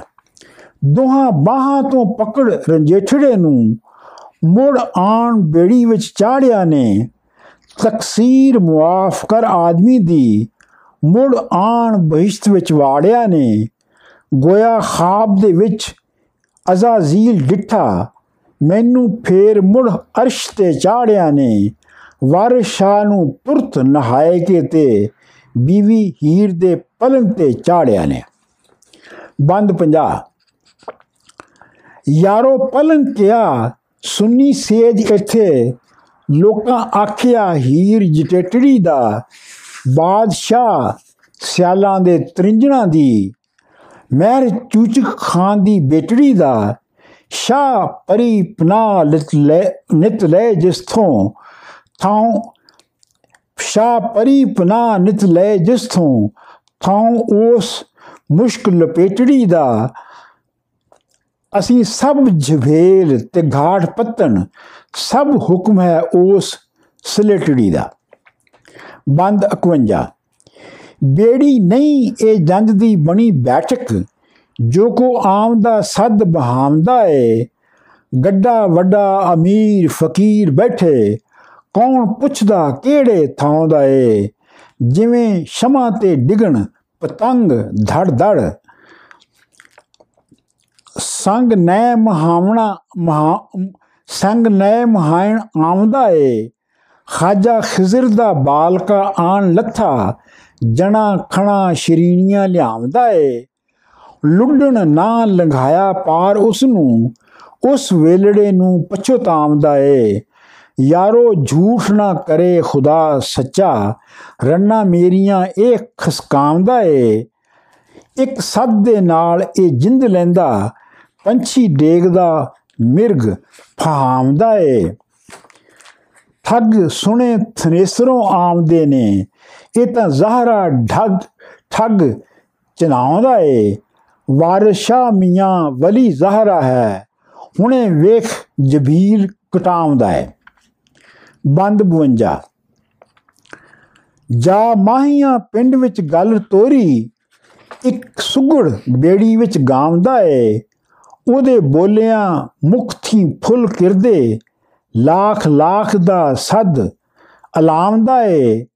ਦੋਹਾਂ ਬਾਹਾਂ ਤੋਂ ਪਕੜ ਰੰਜੇਠੜੇ ਨੂੰ, ਮੁੜ ਆਣ ਬੇੜੀ ਵਿੱਚ ਚਾੜਿਆ ਨੇ। ਤਕਸੀਰ ਮੁਆਫ ਕਰ ਆਦਮੀ ਦੀ ਮੁੜ ਆਣ ਬਹਿਸ਼ਤ ਵਿੱਚ ਵਾੜਿਆ ਨੇ, ਗੋਇਆ ਖਾਬ ਦੇ ਵਿੱਚ ਅਜ਼ਾਜ਼ੀਲ ਡਿੱਠਾ, ਮੈਨੂੰ ਫੇਰ ਮੁੜ ਅਰਸ਼ ਤੇ ਚਾੜਿਆ ਨੇ ਵਾਰਿਸ ਸ਼ਾਹ ਨੂੰ ਤੁਰਤ ਨਹਾਏ ਕੇ ਤੇ ਬੀਵੀ ਹੀਰ ਦੇ ਪਲੰਗ ਤੇ ਚਾੜਿਆ ਨੇ। ਬੰਦ 50 ਯਾਰੋ ਪਲੰਗ ਕਿਆ, ਸੁੰਨੀ ਸੇਜ ਇੱਥੇ ਲੋਕਾਂ ਆਖਿਆ ਹੀਰ ਜਟੇਟੜੀ ਦਾ। ਬਾਦਸ਼ਾਹ ਸਿਆਲਾਂ ਦੇ ਤ੍ਰਿੰਜਣਾ ਦੀ, ਮਹਿਰ ਚੂਚਕ ਖਾਨ ਦੀ ਬੇਟੜੀ ਦਾ ਸ਼ਾ ਪਰੀ ਪਨਾ ਲਿਤ ਲੈ, ਨਿਤ ਲੈ ਜਿਸ ਤੋਂ ਥਾਂ ਸ਼ਾ ਪਰੀ ਪਨਾ ਨਿਤ ਲੈ ਜਿਸ ਤੋਂ ਥਾਂ ਉਸ ਮੁਸ਼ਕ ਲਪੇਟੜੀ ਦਾ। ਅਸੀਂ ਸਭ ਜਵੇਲ ਤੇ ਘਾਟ ਪੱਤਨ ਸਭ ਹੁਕਮ ਹੈ ਉਸ ਸਲੇਟੜੀ ਦਾ। ਬੰਦ 51 ਬੇੜੀ ਨਹੀਂ ਇਹ ਜੰਜ ਦੀ ਬਣੀ ਬੈਠਕ, ਜੋ ਕੋ ਆਮਦਾ ਸਦ ਬਹਾਮਦਾ ਏ। ਗੱਡਾ ਵੱਡਾ ਅਮੀਰ ਫਕੀਰ ਬੈਠੇ, ਕੌਣ ਪੁੱਛਦਾ ਕਿਹੜੇ ਥਾਂ ਦਾ ਏ। ਜਿਵੇਂ ਸ਼ਮਾ ਤੇ ਡਿਗਣ, ਪਤੰਗ ਧੜ ਧੜ। ਸੰਗ ਨੈ ਮਹਾਵਣਾ, ਮਹਾ ਸੰਗ ਨੈ ਮਹਾਇਣ ਆਮਦਾ ਏ। ਖਾਜਾ ਖਿਜ਼ਰ ਦਾ ਬਾਲਕਾ ਆਣ ਲੱਥਾ, ਜਣਾ ਖਣਾ ਸ਼ਰੀਨੀਆਂ ਲਿਆਉਂਦਾ ਏ। ਲੁੱਡਣ ਨਾ ਲੰਘਾਇਆ ਪਾਰ ਉਸ ਨੂੰ, ਉਸ ਵੇਲੜੇ ਨੂੰ ਪਛਤਾਉਂਦਾ ਏ। ਯਾਰੋ ਝੂਠ ਨਾ ਕਰੇ ਖੁਦਾ ਸੱਚਾ, ਰੰਨਾ ਮੇਰੀਆਂ ਇਹ ਖਸਕਾਉਂਦਾ ਏ। ਇੱਕ ਸੱਦ ਦੇ ਨਾਲ ਇਹ ਜਿੰਦ ਲੈਂਦਾ, ਪੰਛੀ ਡੇਗਦਾ ਮਿਰਗ ਫਹਾਮਦਾ ਏ। ਠੱਗ ਸੁਣੇ ਥਨੇਸਰੋਂ ਆਮਦੇ ਨੇ। ਇਹ ਤਾਂ ਜ਼ਹਰਾ ਢੱਗ, ਠੱਗ ਚਨਾਉਂਦਾ ਏ। ਵਾਰਸ਼ਾ ਮੀਆਂ ਵਲੀ ਜ਼ਹਰਾ ਹੈ। ਹੁਣੇ ਵੇਖ ਜਬੀਲ ਕਟਾਉਂਦਾ ਏ। ਬੰਦ 52 ਜਾ ਮਾਹੀਆਂ ਪਿੰਡ ਵਿੱਚ ਗੱਲ ਤੋਰੀ, ਇੱਕ ਸੁਗੜ ਬੇੜੀ ਵਿੱਚ ਗਾਉਂਦਾ ਏ। ਉਹਦੇ ਬੋਲਿਆਂ ਮੁਖ ਥੀ ਫੁੱਲ ਕਿਰਦੇ, ਲੱਖ ਲੱਖ ਦਾ ਸਦ ਅਲਾਮਦਾ ਏ।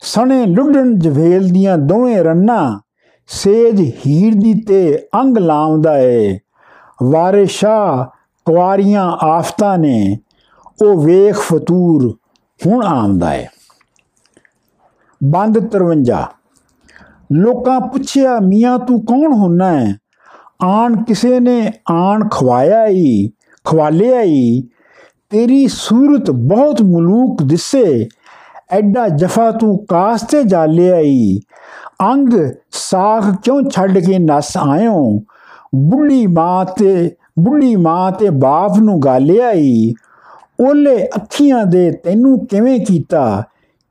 ਸਣੇ ਲੁੱਡਣ ਜਵੇਲ ਦੀਆਂ ਦੋਵੇਂ ਰੰਨਾ ਸੇਜ ਹੀਰ ਦੀ ਤੇ ਅੰਗ ਲਾਉਂਦਾ ਏ। ਵਾਰਿਸ਼ਾ ਕੁਆਰੀਆਂ ਆਫਤਾਂ ਨੇ, ਉਹ ਵੇਖ ਫਤੂਰ ਹੁਣ ਆਉਂਦਾ ਏ। ਬੰਦ 53 ਲੋਕਾਂ ਪੁੱਛਿਆ, ਮੀਆਂ ਤੂੰ ਕੌਣ ਹੁੰਨਾ ਹੈ ਆਣ ਕਿਸੇ ਨੇ ਆਣ ਖਵਾਇਆ ਈ, ਖਵਾਲਿਆ ਈ, ਤੇਰੀ ਸੂਰਤ ਬਹੁਤ ਮਲੂਕ ਦਿਸੇ, ਐਡਾ ਜਫਾ ਤੂੰ ਕਾਸਤੇ ਜਾਲਿਆ ਈ। ਅੰਗ ਸਾਖ ਕਿਉਂ ਛੱਡ ਕੇ ਨਸ ਆਇਓ? ਬੁੱਢੀ ਮਾਂ ਤੇ, ਬੁੱਢੀ ਮਾਂ ਤੇ ਬਾਪ ਨੂੰ ਗਾਲਿਆ ਈ। ਓਲੇ ਅੱਖੀਆਂ ਦੇ ਤੈਨੂੰ ਕਿਵੇਂ ਕੀਤਾ?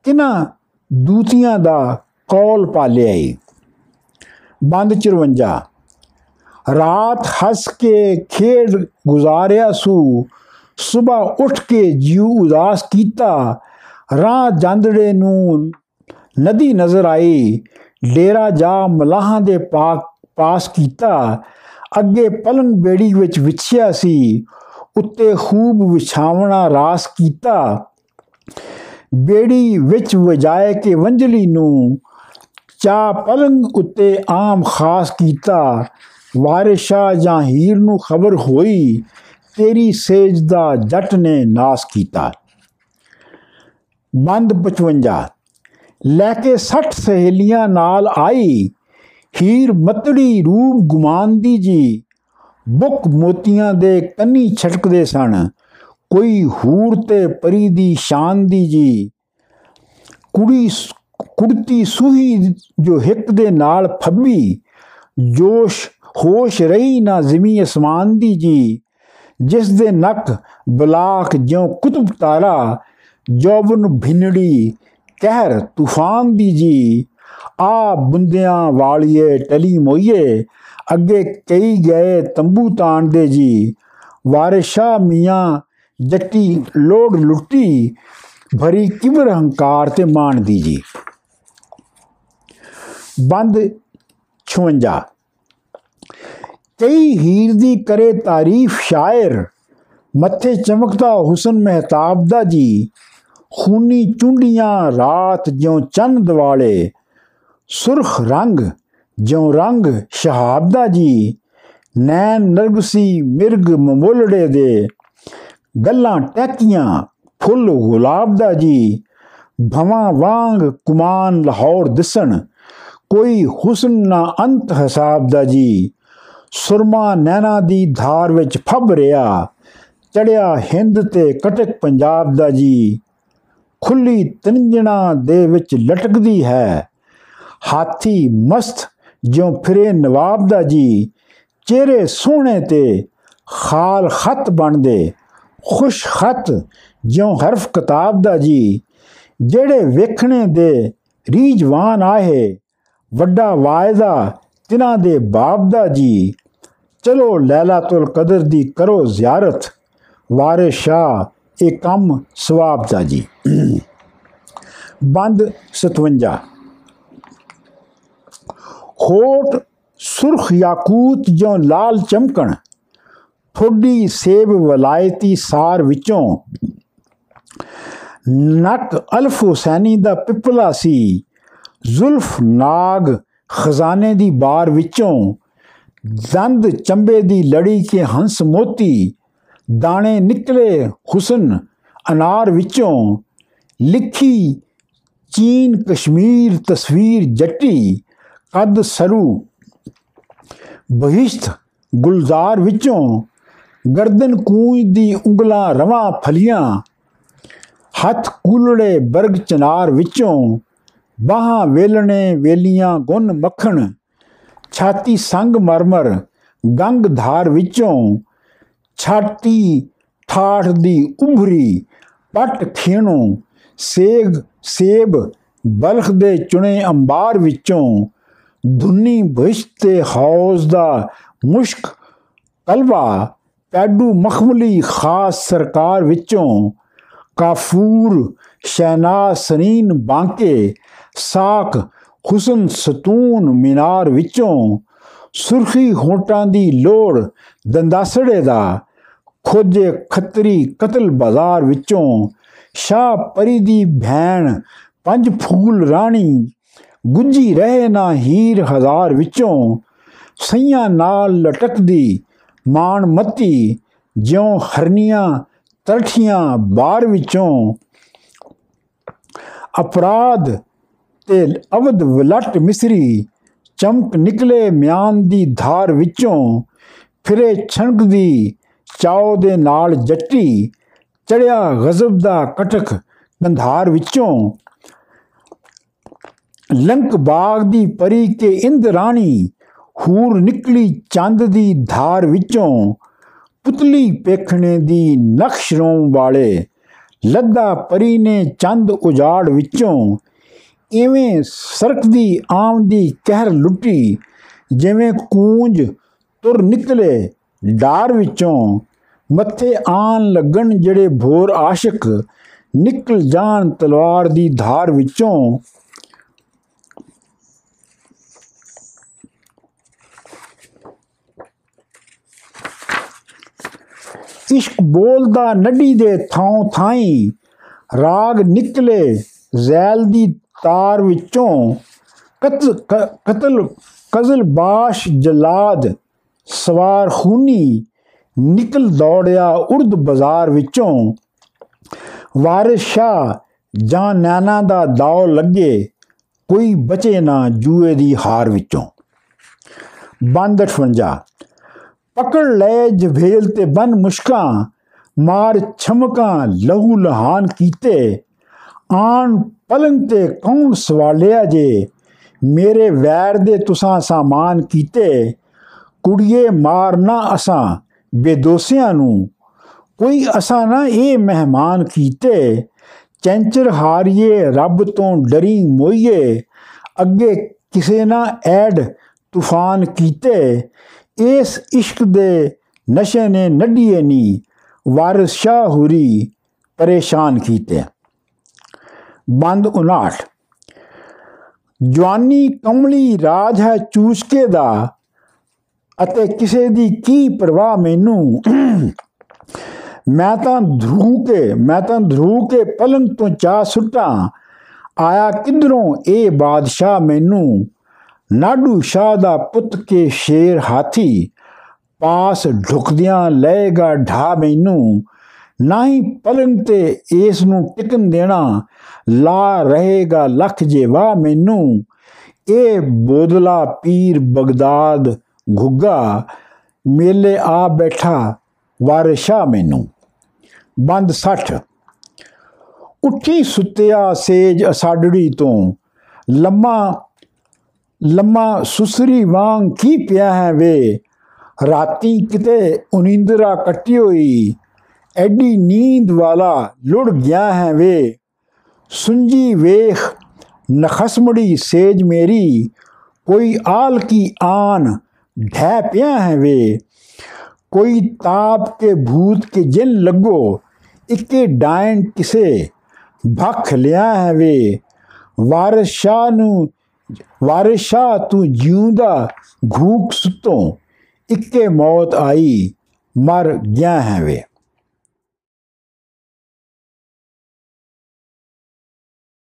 ਕਿਨਾ ਦੂਤੀਆਂ ਦਾ ਕੌਲ ਪਾਲਿਆ ਈ। ਬੰਦ 54 ਰਾਤ ਹੱਸ ਕੇ ਖੇਡ ਗੁਜ਼ਾਰਿਆ ਸੂ। ਸਵੇਰ ਉੱਠ ਕੇ ਜੀਉ ਉਦਾਸ ਕੀਤਾ। ਰਾਹ ਜਾਂਦੜੇ ਨੂੰ ਨਦੀ ਨਜ਼ਰ ਆਈ। ਡੇਰਾ ਜਾ ਮਲਾਹਾਂ ਦੇ ਪਾਕ ਪਾਸ ਕੀਤਾ। ਅੱਗੇ ਪਲੰਗ ਬੇੜੀ ਵਿੱਚ ਵਿਛਿਆ ਸੀ। ਉੱਤੇ ਖੂਬ ਵਿਛਾਵਣਾ ਰਾਸ ਕੀਤਾ। ਬੇੜੀ ਵਿੱਚ ਵਜਾਏ ਕੇ ਵੰਜਲੀ ਨੂੰ ਚਾ ਪਲੰਗ ਉੱਤੇ ਆਮ ਖਾਸ ਕੀਤਾ। ਵਾਰਿਸ਼ਾ ਜਾਂ ਹੀਰ ਨੂੰ ਖਬਰ ਹੋਈ, ਤੇਰੀ ਸੇਜ ਦਾ ਜੱਟ ਨੇ ਨਾਸ ਕੀਤਾ। ਬੰਦ 55 ਲੈ ਕੇ 60 ਸਹੇਲੀਆਂ ਨਾਲ ਆਈ, ਹੀਰ ਮਤੜੀ ਰੂਪ ਗੁਮਾਨਦੀ ਜੀ। ਬੁੱਕ ਮੋਤੀਆਂ ਦੇ ਕੰਨੀ ਛਟਕਦੇ ਸਨ। ਕੋਈ ਹੂਰ ਤੇ ਪਰੀ ਦੀ ਸ਼ਾਨ ਦੀ ਜੀ। ਕੁੜੀ ਕੁੜਤੀ ਸੂਹੀ ਜੋ ਹਿੱਕ ਦੇ ਨਾਲ ਫੱਬੀ ਜੋਸ਼ ਹੋਸ਼ ਰਹੀ ਨਾ ਜ਼ਮੀ ਅਸਮਾਨ ਦੀ ਜੀ। ਜਿਸ ਦੇ ਨੱਕ ਬਲਾਕ ਜਿਉ ਕੁਤਬ ਤਾਰਾ, ਜੋਬਨ ਭਿੰਨੜੀ ਕਹਿਰ ਤੂਫਾਨ ਦੀ ਜੀ। ਆ ਬੁੰਦਿਆਂ ਵਾਲੀਏ ਟਲੀ ਮੋਈਏ, ਅੱਗੇ ਕਈ ਗਏ ਤੰਬੂ ਤਾਣਦੇ ਜੀ। ਵਾਰਿਸ਼ਾ ਮੀਆਂ ਜੱਟੀ ਲੋੜ ਲੁੱਟੀ, ਭਰੀ ਕਿਬਰ ਹੰਕਾਰ ਤੇ ਮਾਣ ਦੀ ਜੀ। ਬੰਦ 56 ਕਈ ਹੀਰ ਦੀ ਕਰੇ ਤਾਰੀਫ ਸ਼ਾਇਰ, ਮੱਥੇ ਚਮਕਦਾ ਹੁਸਨ ਮਹਿਤਾਬ ਦਾ ਜੀ। ਖੂਨੀ ਚੁੰਡੀਆਂ ਰਾਤ ਜਿਉ ਚੰਨ ਦਿਵਾਲੇ, ਸੁਰਖ ਰੰਗ ਜਿਉ ਰੰਗ ਸ਼ਹਾਬ ਦਾ ਜੀ। ਨੈਣ ਨਰਗਸੀ ਮਿਰਗ ਮਮੋਲੜੇ ਦੇ, ਗੱਲਾਂ ਟੈਕੀਆਂ ਫੁੱਲ ਗੁਲਾਬ ਦਾ ਜੀ। ਭਵਾਂ ਵਾਂਗ ਕੁਮਾਨ ਲਾਹੌਰ ਦਿਸਣ, ਕੋਈ ਹੁਸਨ ਨਾ ਅੰਤ ਹਿਸਾਬ ਦਾ ਜੀ। ਸੁਰਮਾ ਨੈਣਾ ਦੀ ਧਾਰ ਵਿੱਚ ਫੱਬ ਰਿਆ। ਚੜਿਆ ਹਿੰਦ ਤੇ ਕਟਕ ਪੰਜਾਬ ਦਾ ਜੀ। ਖੁੱਲੀ ਤੰਜਣਾ ਦੇ ਵਿੱਚ ਲਟਕਦੀ ਹੈ। ਹਾਥੀ ਮਸਤ ਜਿਉ ਫਿਰੇ ਨਵਾਬ ਦਾ ਜੀ। ਚਿਹਰੇ ਸੋਹਣੇ ਤੇ ਖਾਲ ਖਤ ਬਣਦੇ। ਖੁਸ਼ ਖਤ ਜਿਉ ਹਰਫ ਕਿਤਾਬ ਦਾ ਜੀ। ਜਿਹੜੇ ਵੇਖਣੇ ਦੇ ਰੀਜਵਾਨ ਆਏ ਵੱਡਾ ਵਾਇਦਾ ਤਿਨਾਂ ਦੇ ਬਾਪ ਦਾ ਜੀ। ਚਲੋ ਲੈਲਾਤੁਲ ਕਦਰ ਦੀ ਕਰੋ ਜ਼ਿਆਰਤ। ਵਾਰਿਸ ਸ਼ਾਹ, ਇਹ ਕੰਮ ਸਵਾਬ ਦਾ ਜੀ। ਬੰਦ 57 ਹੋਟ ਸੁਰਖ ਯਾਕੂਤ ਜੋ ਲਾਲ ਚਮਕਣ ਥੋੜੀ ਸੇਬ ਵਲਾਇਤੀ ਸਾਰ ਵਿੱਚੋਂ। ਨਕ ਅਲਫ ਹੁਸੈਨੀ ਦਾ ਪਿਪਲਾ ਸੀ, ਜ਼ੁਲਫ ਨਾਗ ਖਜ਼ਾਨੇ ਦੀ ਬਾਰ ਵਿੱਚੋਂ। ਦੰਦ ਚੰਬੇ ਦੀ ਲੜੀ ਕੇ ਹੰਸ ਮੋਤੀ ਦਾਣੇ ਨਿਕਲੇ ਹੁਸਨ ਅਨਾਰ ਵਿੱਚੋਂ ਲਿਖੀ ਚੀਨ ਕਸ਼ਮੀਰ ਤਸਵੀਰ ਜੱਟੀ ਕਦ ਸਰੂ ਬਹਿਸ਼ਤ ਗੁਲਜ਼ਾਰ ਵਿੱਚੋਂ ਗਰਦਨ ਕੂੰਜ ਦੀ ਉਂਗਲਾਂ ਰਵਾਂ ਫਲੀਆਂ ਹੱਥ ਕੂਲੜੇ ਬਰਗ ਚਨਾਰ ਵਿੱਚੋਂ ਬਾਹਾਂ ਵੇਲਣੇ ਵੇਲੀਆਂ ਗੁੰਨ ਮੱਖਣ ਛਾਤੀ ਸੰਗ ਮਰਮਰ ਗੰਗ ਧਾਰ ਵਿੱਚੋਂ ਛਾਤੀ ਠਾਠ ਦੀ ਉਭਰੀ ਪਟ ਖੇਣੋਂ ਸੇਗ ਸੇਬ ਬਲਖ ਦੇ ਚੁਣੇ ਅੰਬਾਰ ਵਿੱਚੋਂ ਧੁੰਨੀ ਬਹਿਸ਼ਤ ਤੇ ਹੌਜ਼ ਦਾ ਮੁਸ਼ਕ ਕਲਵਾ ਪੈਡੂ ਮਖਮਲੀ ਖਾਸ ਸਰਕਾਰ ਵਿੱਚੋਂ ਕਾਫੂਰ, ਸ਼ਹਿਨਾਜ਼ ਸਰੀਨ ਬਾਂਕੇ, ਸਾਖ ਹੁਸਨ ਸਤੂਨ ਮਿਨਾਰ ਵਿੱਚੋਂ ਸੁਰਖੀ ਹੋਟਾਂ ਦੀ ਲੋੜ ਦੰਦਾਸੜੇ ਦਾ ਖੋਜੇ ਖੱਤਰੀ ਕਤਲ ਬਾਜ਼ਾਰ ਵਿੱਚੋਂ ਸ਼ਾਹ ਪਰੀ ਦੀ ਭੈਣ ਪੰਜ ਫੂਲ ਰਾਣੀ ਗੁੰਜੀ ਰਹੇ ਨਾ ਹੀਰ ਹਜ਼ਾਰ ਵਿੱਚੋਂ ਸਈਆਂ ਨਾਲ ਲਟਕਦੀ ਮਾਣ ਮੱਤੀ ਜਿਉਂ ਹਰਨੀਆਂ ਤਰਠੀਆਂ ਬਾਰ ਵਿੱਚੋਂ ਅਪਰਾਧ ਤੇ ਅਵਧ ਵਲਟ ਮਿਸਰੀ ਚਮਕ ਨਿਕਲੇ ਮਿਆਨ ਦੀ ਧਾਰ ਵਿੱਚੋਂ, ਫਿਰੇ ਛਣਕਦੀ ਚਾਉ ਦੇ ਨਾਲ ਜੱਟੀ, ਚੜਿਆ ਗਜ਼ਬ ਦਾ ਕਟਕ ਗੰਧਾਰ ਵਿੱਚੋਂ। ਲੰਕ ਬਾਗ ਦੀ ਪਰੀ ਕੇ ਇੰਦਰਾਣੀ ਹੂਰ ਨਿਕਲੀ ਚੰਦ ਦੀ ਧਾਰ ਵਿੱਚੋਂ, ਪੁਤਲੀ ਪੇਖਣੇ ਦੀ ਨਕਸ਼ ਰੋਂ ਵਾਲੇ ਲੱਦਾ ਪਰੀ ਨੇ ਚੰਦ ਉਜਾੜ ਵਿੱਚੋਂ ਇਵੇਂ ਸਰਕਦੀ ਆਮਦੀ ਕਹਿਰ ਲੁੱਟੀ, ਜਿਵੇਂ ਕੂੰਜ ਤੁਰ ਨਿਕਲੇ ਡਾਰ ਵਿੱਚੋਂ, ਮੱਥੇ ਆਣ ਲੱਗਣ ਜਿਹੜੇ ਭੋਰ ਆਸ਼ਿਕ, ਨਿਕਲ ਜਾਣ ਤਲਵਾਰ ਦੀ ਧਾਰ ਵਿੱਚੋਂ। ਇਸ਼ਕ ਬੋਲਦਾ ਨੱਡੀ ਦੇ ਥਾਂ ਥਾਈ, ਰਾਗ ਨਿਕਲੇ ਜ਼ੈਲ ਦੀ ਤਾਰ ਵਿੱਚੋਂ ਕਤਲ ਕਤਲ, ਕਜ਼ਲ ਬਾਸ਼ ਜਲਾਦ ਸਵਾਰ ਖੂਨੀ ਨਿਕਲ ਦੌੜਿਆ ਉਰਦ ਬਾਜ਼ਾਰ ਵਿੱਚੋਂ। ਵਾਰਿਸ ਸ਼ਾ ਜਾਂ ਨਾਨਾ ਦਾ ਦਾਉ ਲੱਗੇ, ਕੋਈ ਬਚੇ ਨਾ ਜੂਏ ਦੀ ਹਾਰ ਵਿੱਚੋਂ। ਬੰਦ 58 ਪਕੜ ਲੈ ਜਵੇਲ ਤੇ ਬਨ ਮੁਸ਼ਕਾਂ, ਮਾਰ ਛਮਕਾਂ ਲਹੂ ਲਹਾਨ ਕੀਤੇ। ਆਣ ਪਲੰਗ ਤੇ ਕੌਣ ਸਵਾਲਿਆ ਜੇ? ਮੇਰੇ ਵੈਰ ਦੇ ਤੁਸਾਂ ਸਾਮਾਨ ਕੀਤੇ। ਕੁੜੀਏ ਮਾਰਨਾ ਅਸਾਂ ਬੇਦੋਸਿਆਂ ਨੂੰ। ਕੋਈ ਅਸਾਂ ਨਾ ਇਹ ਮਹਿਮਾਨ ਕੀਤੇ। ਚੈਂਚਰ ਹਾਰੀਏ, ਰੱਬ ਤੋਂ ਡਰੀ ਮੋਈਏ। ਅੱਗੇ ਕਿਸੇ ਨਾ ਐਡ ਤੂਫਾਨ ਕੀਤੇ। ਇਸ ਇਸ਼ਕ ਦੇ ਨਸ਼ੇ ਨੇ ਨੱਡੀਏ ਨੀ। ਵਾਰਿਸ ਸ਼ਾਹ ਹੁਰੀ ਪਰੇਸ਼ਾਨ ਕੀਤੇ ਬੰਦ 59 ਜਵਾਨੀ ਕਮਲੀ ਰਾਜ ਹੈ ਚੂਸਕੇ ਦਾ ਅਤੇ ਕਿਸੇ ਦੀ ਕੀ ਪਰਵਾਹ ਮੈਨੂੰ? ਮੈਂ ਤਾਂ ਧਰੂ ਕੇ, ਮੈਂ ਤਾਂ ਧਰੂ ਕੇ ਪਲੰਗ ਤੋਂ ਚਾ ਸੁੱਟਾਂ। ਆਇਆ ਕਿਧਰੋਂ ਇਹ ਬਾਦਸ਼ਾਹ ਮੈਨੂੰ? ਨਾਡੂ ਸ਼ਾਹ ਦਾ ਪੁੱਤ ਕੇ ਸ਼ੇਰ ਹਾਥੀ। ਪਾਸ ਢੁਕਦਿਆਂ ਲਏਗਾ ਢਾ ਮੈਨੂੰ। ਨਹੀਂ ਪਲੰਗ ਤੇ ਇਸ ਨੂੰ ਟਿਕਨ ਦੇਣਾ। ਲਾ ਰਹੇਗਾ ਲੱਖ ਜੇਵਾ ਮੈਨੂੰ। ਇਹ ਬੋਦਲਾ ਪੀਰ ਬਗਦਾਦ ਘੁੱਗਾ, ਮੇਲੇ ਆ ਬੈਠਾ ਵਾਰਿਸ਼ਾ ਮੈਨੂੰ। ਬੰਦ 60 ਉੱਠੀ ਸੁੱਤਿਆ ਸੇਜ ਅਸਾਡੜੀ ਤੋਂ। ਲੰਮਾ ਲੰਮਾ ਸੁਸਰੀ ਵਾਂਗ ਕੀ ਪਿਆ ਹੈ ਵੇ? ਰਾਤੀ ਕਿਤੇ ਉਨੀਂਦਰਾ ਕੱਟੀ ਹੋਈ। ਐਡੀ ਨੀਂਦ ਵਾਲਾ ਲੁੜ ਗਿਆ ਹੈ ਵੇ। ਸੁੰਜੀ ਵੇਖ ਨਖਸਮੜੀ ਸੇਜ ਮੇਰੀ, ਕੋਈ ਆਲ ਕੀ ਆਨ ਢੈ ਪਿਆ ਹੈ ਵੇ। ਕੋਈ ਤਾਪ ਕੇ ਭੂਤ ਕੇ ਜਿਨ ਲੱਗੋ, ਇੱਕੇ ਡਾਇਨ ਕਿਸੇ ਭਖ ਲਿਆ ਹੈ ਵੇ। ਵਾਰਿਸ ਸ਼ਾਹ ਨੂੰ ਵਾਰਿਸ ਤੂੰ ਜਿਉਂਦਾ ਘੂਕ ਸੁਤੋਂ, ਇੱਕੇ ਮੌਤ ਆਈ, ਮਰ ਗਿਆ ਹੈ ਵੇ।